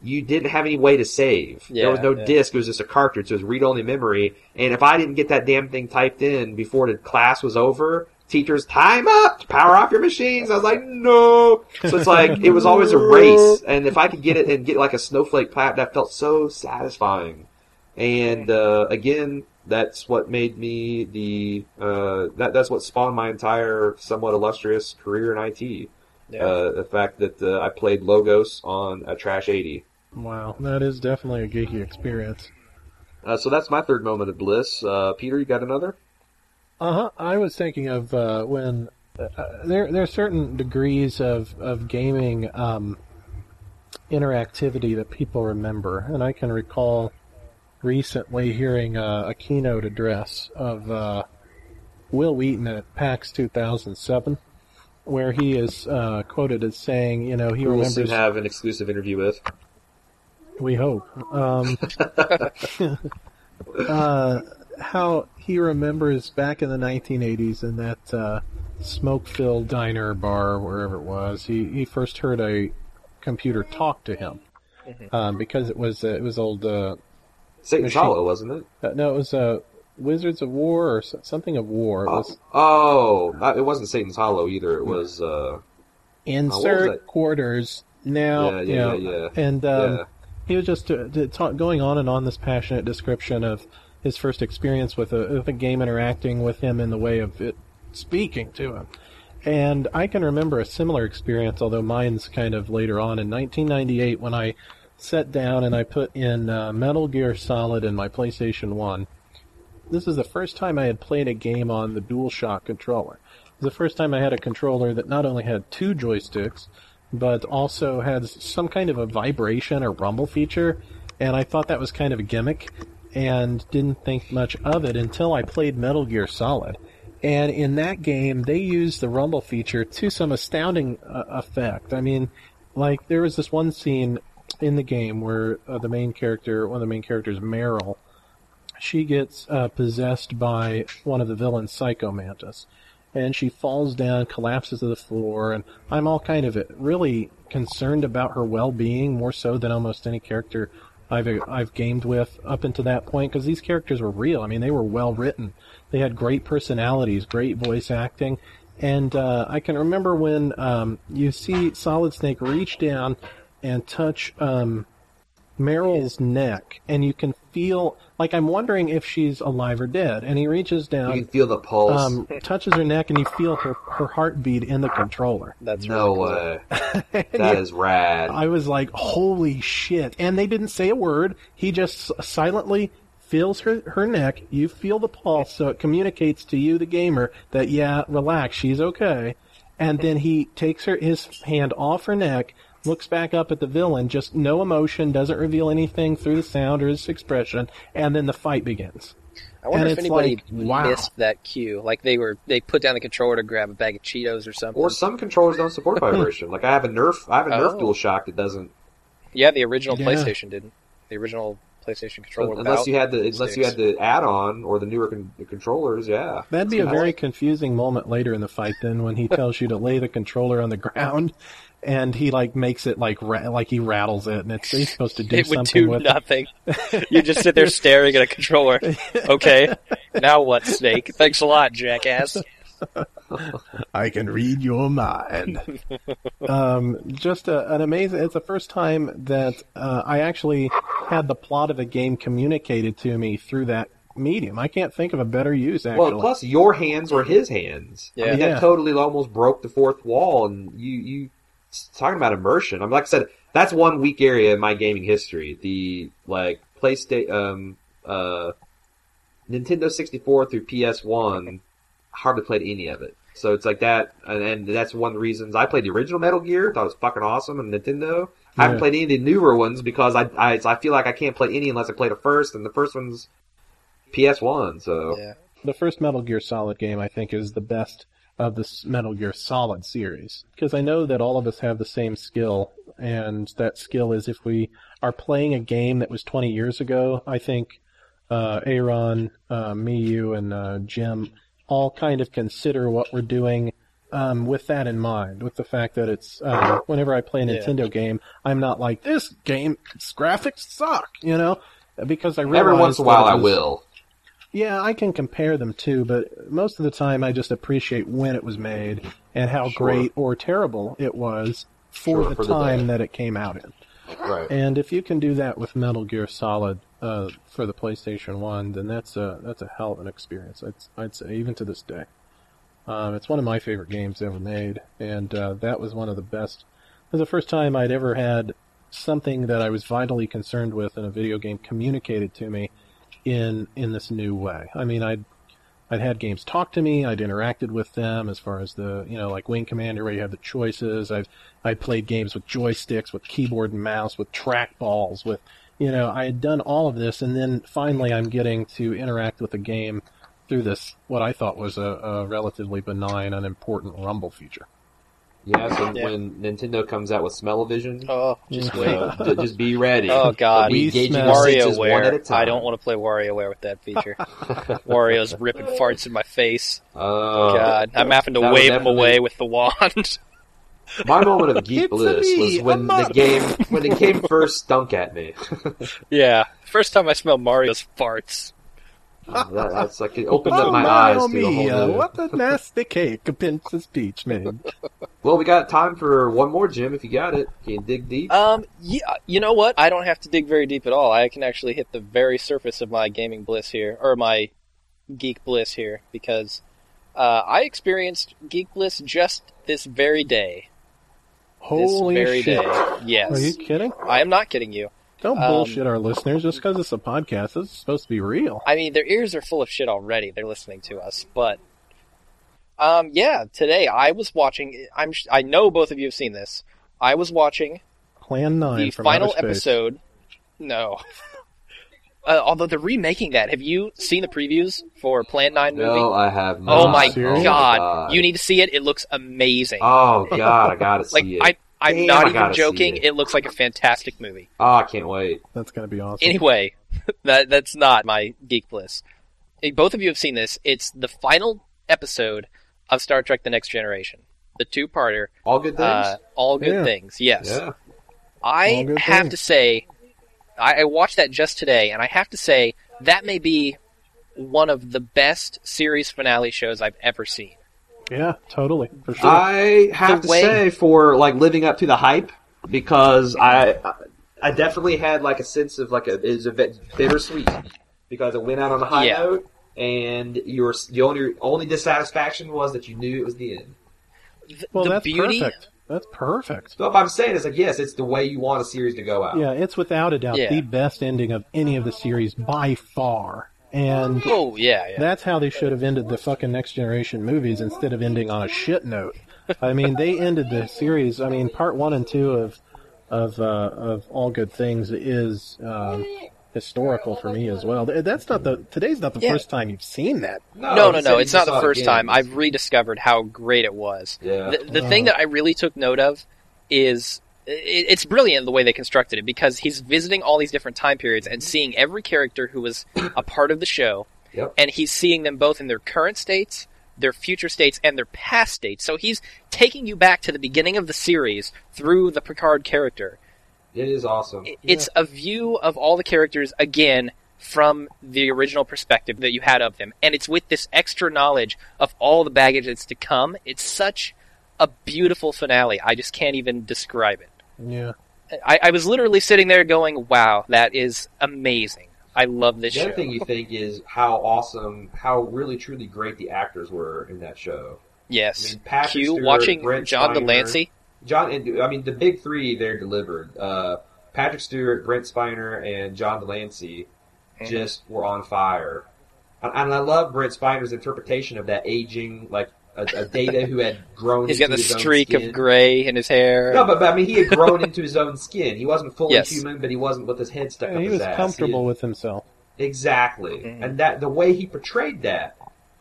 you didn't have any way to save. there was no yeah. disk. It was just a cartridge. It was read-only memory. And if I didn't get that damn thing typed in before the class was over, teachers, time up! Power off your machines! I was like, no! So it's like, it was always a race. And if I could get it and get like a snowflake plat, that felt so satisfying. And, uh, again, that's what made me the, uh, that, that's what spawned my entire somewhat illustrious career in IT. Yeah. Uh, the fact that, uh, I played Logos on a Trash 80. Wow, that is definitely a geeky experience. Uh, so that's my third moment of bliss. Uh, Peter, you got another? Uh huh. I was thinking of uh, when uh, there there are certain degrees of of gaming um, interactivity that people remember, and I can recall recently hearing uh, a keynote address of uh, Wil Wheaton at PAX 2007, where he is uh, quoted as saying, "You know, he we'll remembers." soon have an exclusive interview with. We hope. Um, uh, how he remembers back in the 1980s in that uh, smoke-filled diner bar, wherever it was, he, he first heard a computer talk to him um, because it was uh, it was old. Uh, Satan's Machine. Hollow, wasn't it? uh, no, it was uh, Wizards of War or something of War. It was Oh, oh, it wasn't Satan's Hollow either. It was, uh, insert that? quarters now. Yeah, you yeah, know, yeah, yeah. And um, yeah. he was just uh, going on and on this passionate description of his first experience with a, with a game interacting with him in the way of it speaking to him. And I can remember a similar experience, although mine's kind of later on in 1998 when I sat down and I put in uh, Metal Gear Solid in my PlayStation 1. This is the first time I had played a game on the DualShock controller. The first time I had a controller that not only had two joysticks, but also had some kind of a vibration or rumble feature, and I thought that was kind of a gimmick, and didn't think much of it until I played Metal Gear Solid. And in that game, they used the rumble feature to some astounding uh, effect. I mean, like there was this one scene in the game where uh, the main character, one of the main characters, Meryl, she gets uh, possessed by one of the villains, Psycho Mantis, and she falls down, collapses to the floor, and I'm all kind of really concerned about her well-being more so than almost any character I've I've gamed with up until that point because these characters were real. I mean, they were well written. They had great personalities, great voice acting, and uh, I can remember when um, you see Solid Snake reach down and touch um, Meryl's neck, and you can feel like I'm wondering if she's alive or dead. And he reaches You down, can feel the pulse. um, touches her neck, and you feel her her heartbeat in the controller. That's no really cool. way. And That you- is rad. I was like, holy shit. And they didn't say a word. He just silently feels her, her neck. You feel the pulse, so it communicates to you, the gamer, that yeah, relax, she's okay. And then he takes her, his hand off her neck, looks back up at the villain, just no emotion, doesn't reveal anything through the sound or his expression, and then the fight begins. I wonder and if anybody like, wow. missed that cue. Like they were, they put down the controller to grab a bag of Cheetos or something. or some controllers don't support vibration. like I have a Nerf, I have a Nerf Oh. Dual Shock that doesn't. yeah, the original Yeah. PlayStation didn't. The original PlayStation controller. Unless you had the unless you had the add-on or the newer con- controllers, yeah. That'd be a very like- confusing moment later in the fight then when he tells you to lay the controller on the ground and he like makes it like ra- like he rattles it and it's he's supposed to do it would something do with nothing. you just sit there staring at a controller. Okay, now what, Snake? Thanks a lot, jackass. I can read your mind. um, just a, an amazing. It's the first time that uh, I actually had the plot of a game communicated to me through that medium. I can't think of a better use. Actually, Well, plus your hands were his hands. I Yeah. mean, Yeah. that totally almost broke the fourth wall, and you you talking about immersion. I mean, like I said, that's one weak area in my gaming history. The like PlayStation, um, uh, Nintendo 64 through PS1, hardly played any of it. So it's like that, and, and that's one of the reasons I played the original Metal Gear. Thought it was fucking awesome, and Nintendo. I haven't played any of the newer ones because I, I I feel like I can't play any unless I play the first, and the first one's PS1. So Yeah. the first Metal Gear Solid game, I think, is the best of the Metal Gear Solid series. Because I know that all of us have the same skill, and that skill is if we are playing a game that was 20 years ago, I think uh, Aaron, uh, me, you, and uh, Jim all kind of consider what we're doing um, with that in mind, with the fact that it's uh, whenever I play a Yeah. Nintendo game, I'm not like this game. Graphics suck, you know, because I every once in a while I will. yeah, I can compare them too, but most of the time I just appreciate when it was made and how Sure. great or terrible it was for Sure, the for time day. that it came out in. Right. And if you can do that with Metal Gear Solid uh, for the PlayStation One, then that's a that's a hell of an experience. I'd, I'd say even to this day, um, it's one of my favorite games ever made, and uh, that was one of the best. It was the first time I'd ever had something that I was vitally concerned with in a video game communicated to me in in this new way. I mean, I'd I'd had games talk to me. I'd interacted with them as far as the you know like Wing Commander where you have the choices. I've I played games with joysticks, with keyboard and mouse, with trackballs, with you know I had done all of this, and then finally I'm getting to interact with a game through this what I thought was a, a relatively benign, unimportant rumble feature. Yeah, so Yeah. when Nintendo comes out with Smell-O-Vision, Oh, just you wait. know, just be ready. Oh, God. Be We gauging smell- one at a WarioWare. time. I don't want to play WarioWare with that feature. Wario's ripping farts in my face. Oh, God, I'm having to that was wave him away with the wand. My moment of geek bliss was when the game when the game first stunk at me. yeah, first time I smelled Mario's farts. That, that's like it opened up my my eyes oh to a me, whole uh, new- what a nasty cake a Princess Peach man. Well, we got time for one more, Jim. If you got it, can you dig deep? Um, yeah, you know what? I don't have to dig very deep at all. I can actually hit the very surface of my gaming bliss here, or my geek bliss here, because uh, I experienced geek bliss just this very day. Holy this very shit. day. Yes. Are you kidding? I am not kidding you. Don't Um, bullshit our listeners just because it's a podcast. It's supposed to be real. I mean, their ears are full of shit already. They're listening to us, but um, yeah. Today I was watching. I'm. I know both of you have seen this. I was watching Plan 9 the from final outer space. episode. No. Uh, although they're remaking that, have you seen the previews for Plan Nine movie? no, I have not. oh my Serious? god. you need to see it. It looks amazing. Oh god, I gotta see like it. I, I'm Damn, not even joking. it. It. looks like a fantastic movie. oh, I can't wait. That's going to be awesome. Anyway, that that's not my geek bliss. Both of you have seen this. It's the final episode of Star Trek: The Next Generation, the two-parter. All good things. Uh, all good Yeah. things. Yes. yeah. All I have things. to say, I, I watched that just today, and I have to say that may be one of the best series finale shows I've ever seen. Yeah, totally. For sure. I have The to way- say for like living up to the hype because I I definitely had like a sense of like a is a bit bittersweet because it went out on a high Yeah. note and your the only only dissatisfaction was that you knew it was the end. The, well, the that's beauty, perfect. That's perfect. So what I'm saying is like yes, it's the way you want a series to go out. Yeah, it's without a doubt Yeah. the best ending of any of the series by far. And Oh yeah, yeah. that's how they should have ended the fucking Next Generation movies instead of ending on a shit note. I mean, they ended the series. I mean, part one and two of of uh, of All Good Things is um, historical for me as well. That's not the today's not the Yeah. first time you've seen that. no, no, he no. It's not the first again. time. I've rediscovered how great it was. Yeah. The, the thing that I really took note of is it, it's brilliant the way they constructed it because he's visiting all these different time periods and seeing every character who was a part of the show, Yep. and he's seeing them both in their current states, their future states, and their past states. So he's taking you back to the beginning of the series through the Picard character. It is awesome. It- It's a view of all the characters again from the original perspective that you had of them, and it's with this extra knowledge of all the baggage that's to come. It's such a beautiful finale. I just can't even describe it. Yeah. I, I was literally sitting there going, "Wow, that is amazing! I love this The show." other thing you think is how awesome, how really truly great the actors were in that show. yes, I mean, Patrick Q Stewart, watching Brent John Spiner. de Lancie. John, I mean, the big three they're delivered. Uh, Patrick Stewart, Brent Spiner, and John de Lancie Mhm. just were on fire. And, and I love Brent Spiner's interpretation of that aging, like a, a Data who had grown. He's got the his streak of gray in his hair. No, but, but I mean, he had grown into his own skin. He wasn't fully Yes. human, but he wasn't with his head stuck Yeah, up he his was ass. comfortable He- with himself. exactly, Mhm. and that the way he portrayed that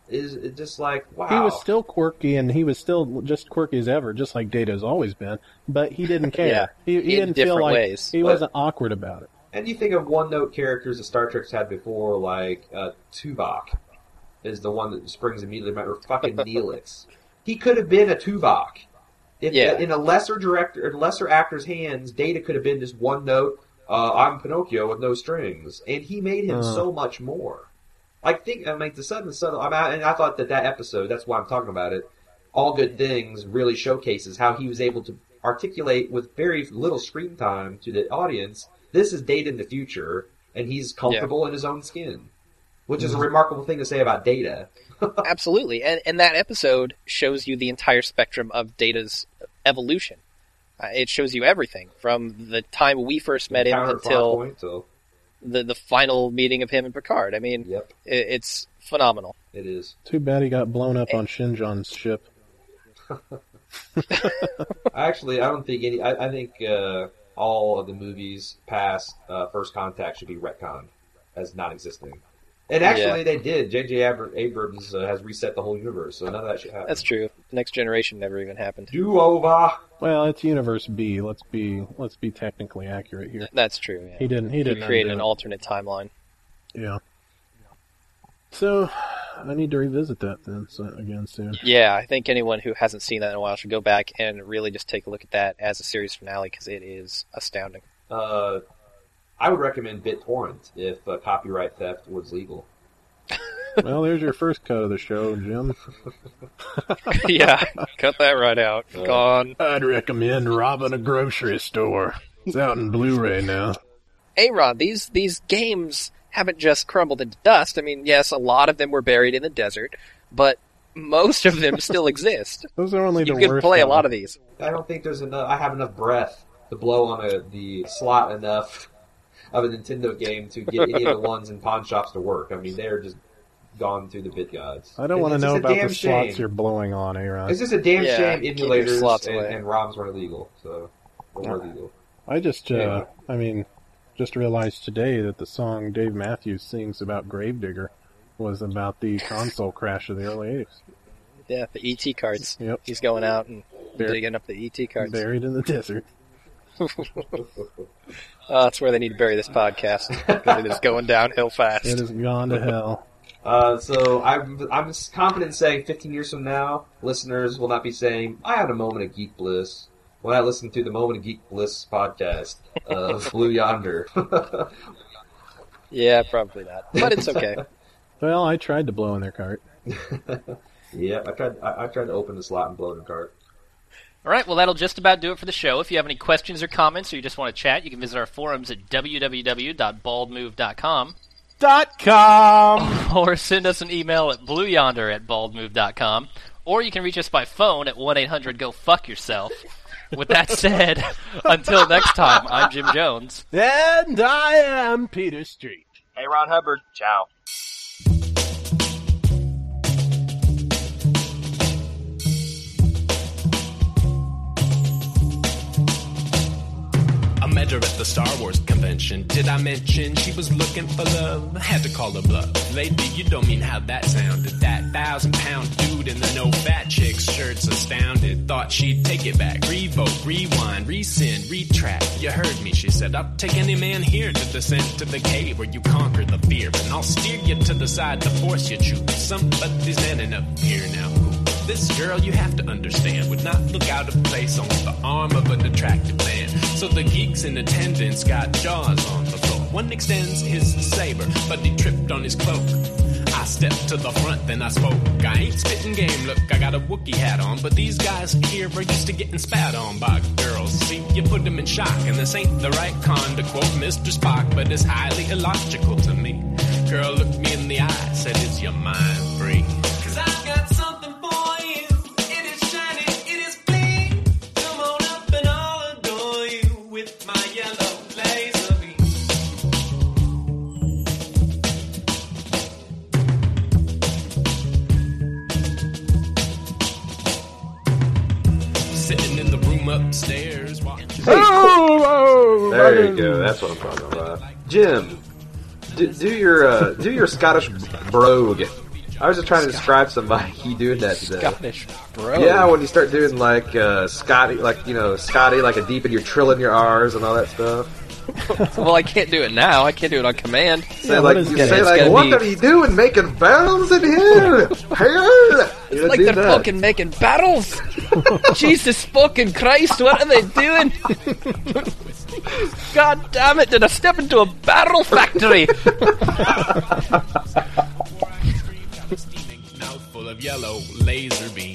is is just like wow. He was still quirky, and he was still just quirky as ever, just like Data has always been. But he didn't care. Yeah, he, he didn't feel like ways. he But- wasn't awkward about it. And you think of one note characters that Star Trek's had before, like uh, Tuvok is the one that springs immediately to mind, fucking Neelix. He could have been a Tuvok. If Yeah. in a lesser director, or lesser actor's hands, Data could have been just one note. Uh, I'm Pinocchio with no strings, and he made him Uh. so much more. I think, I mean, the sudden subtle. I mean, and I thought that that episode. That's why I'm talking about it. All good things really showcases how he was able to articulate with very little screen time to the audience. This is Data in the future, and he's comfortable in his own skin, which is a remarkable thing to say about Data. Absolutely, and and that episode shows you the entire spectrum of Data's evolution. Uh, it shows you everything from the time we first met him until point, so the the final meeting of him and Picard. I mean, yep, it, it's phenomenal. it is. Too bad he got blown up on Shinzon's ship. Actually, I don't think any. I, I think uh, all of the movies past uh, First Contact should be retconned as non-existing. And actually, they did. J.J. Abrams uh, has reset the whole universe, so none of that should happen. That's true. Next generation never even happened. Do over. Well, it's Universe B. Let's be let's be technically accurate here. That's true. Yeah. He didn't. He He didn't created undo an it. alternate timeline. Yeah. So, I need to revisit that then so, again soon. Yeah, I think anyone who hasn't seen that in a while should go back and really just take a look at that as a series finale because it is astounding. Uh, I would recommend BitTorrent if uh, copyright theft was legal. Well, there's your first cut of the show, Jim. yeah, cut that right out. Gone. I'd recommend robbing a grocery store. It's out in Blu-ray now. Aaron, these these games haven't just crumbled into dust. I mean, yes, a lot of them were buried in the desert, but most of them still exist. Those are only You the can worst. play a lot of these. I don't think there's enough. I have enough breath to blow on a, the slot enough of a Nintendo game to get any of the ones in pawn shops to work. I mean, they're just gone through the bit gods. I don't want to know about damn the slots shame. you're blowing on, Aaron. It's just a damn Yeah, shame keep your emulators slots and, and ROMs weren't illegal. So, or were legal. I just, uh, Yeah. I mean, just realized today that the song Dave Matthews sings about Gravedigger was about the console crash of the early 80s. Yeah, the ET cards. Yep. He's going out and Bur- digging up the ET cards. Buried in the desert. Oh, that's where they need to bury this podcast. 'cause it is going downhill fast. It has gone to hell. Uh, so I'm I'm confident in saying 15 years from now, listeners will not be saying I had a moment of geek bliss when I listened to the Moment of Geek Bliss podcast of Blue Yonder. Yeah, probably not. But it's okay. Well, I tried to blow in their cart. yeah, I tried I, I tried to open the slot and blow in the cart. All right, well, that'll just about do it for the show. If you have any questions or comments, or you just want to chat, you can visit our forums at www.baldmove.com Dot com! or send us an email at blueyonder at baldmove.com, or you can reach us by phone at 1 800 Go Fuck Yourself. With that said, until next time, I'm Jim Jones. And I am Peter Street. Hey, Ron Hubbard. Ciao. Met her at the Star Wars convention. Did I mention she was looking for love? I had to call her bluff. Lady, you don't mean how that sounded. That thousand pound dude in the no fat chick shirt's astounded. Thought she'd take it back. Revoke, rewind, rescind, retract. You heard me, she said. I'll take any man here to descend to the cave where you conquer the fear. And I'll steer you to the side to force you to choose. Somebody's man enough here now. This girl, you have to understand, would not look out of place on the arm of an attractive man. So the geeks in attendance got jaws on the floor. One extends his saber, but he tripped on his cloak. I stepped to the front, then I spoke. I ain't spitting game, look, I got a Wookiee hat on, but these guys here are used to getting spat on by girls. See, you put them in shock, and this ain't the right con to quote Mr. Spock, but it's highly illogical to me. Girl looked me in the eye, said, Is your mind free? In the room upstairs watching. There you go. That's what I'm talking about. Jim, do, do your uh, do your Scottish brogue. I was just trying to describe somebody he doing that today. Scottish bro. Yeah, when you start doing like uh, Scotty, like you know Scotty, like a deep and you're trilling your R's and all that stuff. Well, I can't do it now. I can't do it on command. Say Yeah, like you say like, what be- are you doing making barrels in here? Here, you Like they're that. fucking making battles. Jesus fucking Christ, what are they doing? God damn it, did I step into a barrel factory? Mouthful of yellow laser beam.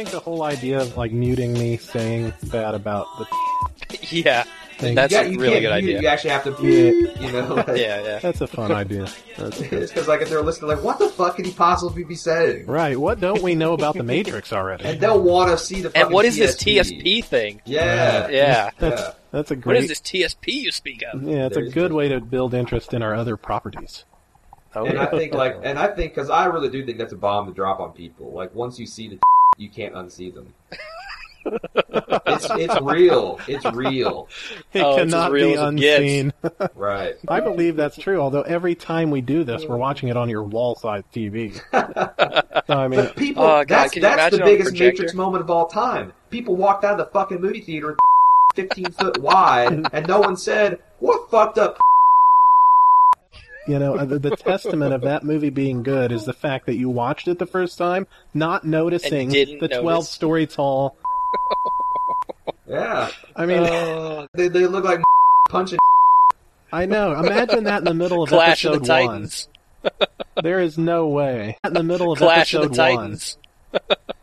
Think the whole idea of like muting me saying that about the yeah, thing, that's Yeah, a really good mute idea. You actually have to, Yeah. you know. Like, Yeah, yeah. that's a fun idea. That's because like if they're listening, like what the fuck could he possibly be saying? right. What don't we know about the Matrix already? And they'll want to see the. And fucking what is this TSP? TSP thing? Yeah, Yeah. yeah. That's a What great. is this TSP you speak of? Yeah, it's a good the- way to build interest in our other properties. Oh, And I oh. think like, and I think because I really do think that's a bomb to drop on people. Like once you see the, you can't unsee them. it's it's real. It's real. It Oh, it's cannot real be as it gets. unseen. Right. I believe that's true. Although every time we do this, we're watching it on your wall-side TV. So, I mean, But people, Oh, God, that's, that's the imagine on a biggest? Matrix moment of all time. People walked out of the fucking movie theater 15 foot wide, and no one said, what fucked up You know, uh, the, the testament of that movie being good is the fact that you watched it the first time, not noticing didn't the 12 story tall. Yeah, I mean, Uh, they they look like punching. I know. Imagine that in the middle of Clash of episode the one. Titans. There is no way. In the middle of Clash of episode the one. Titans.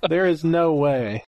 There is no way.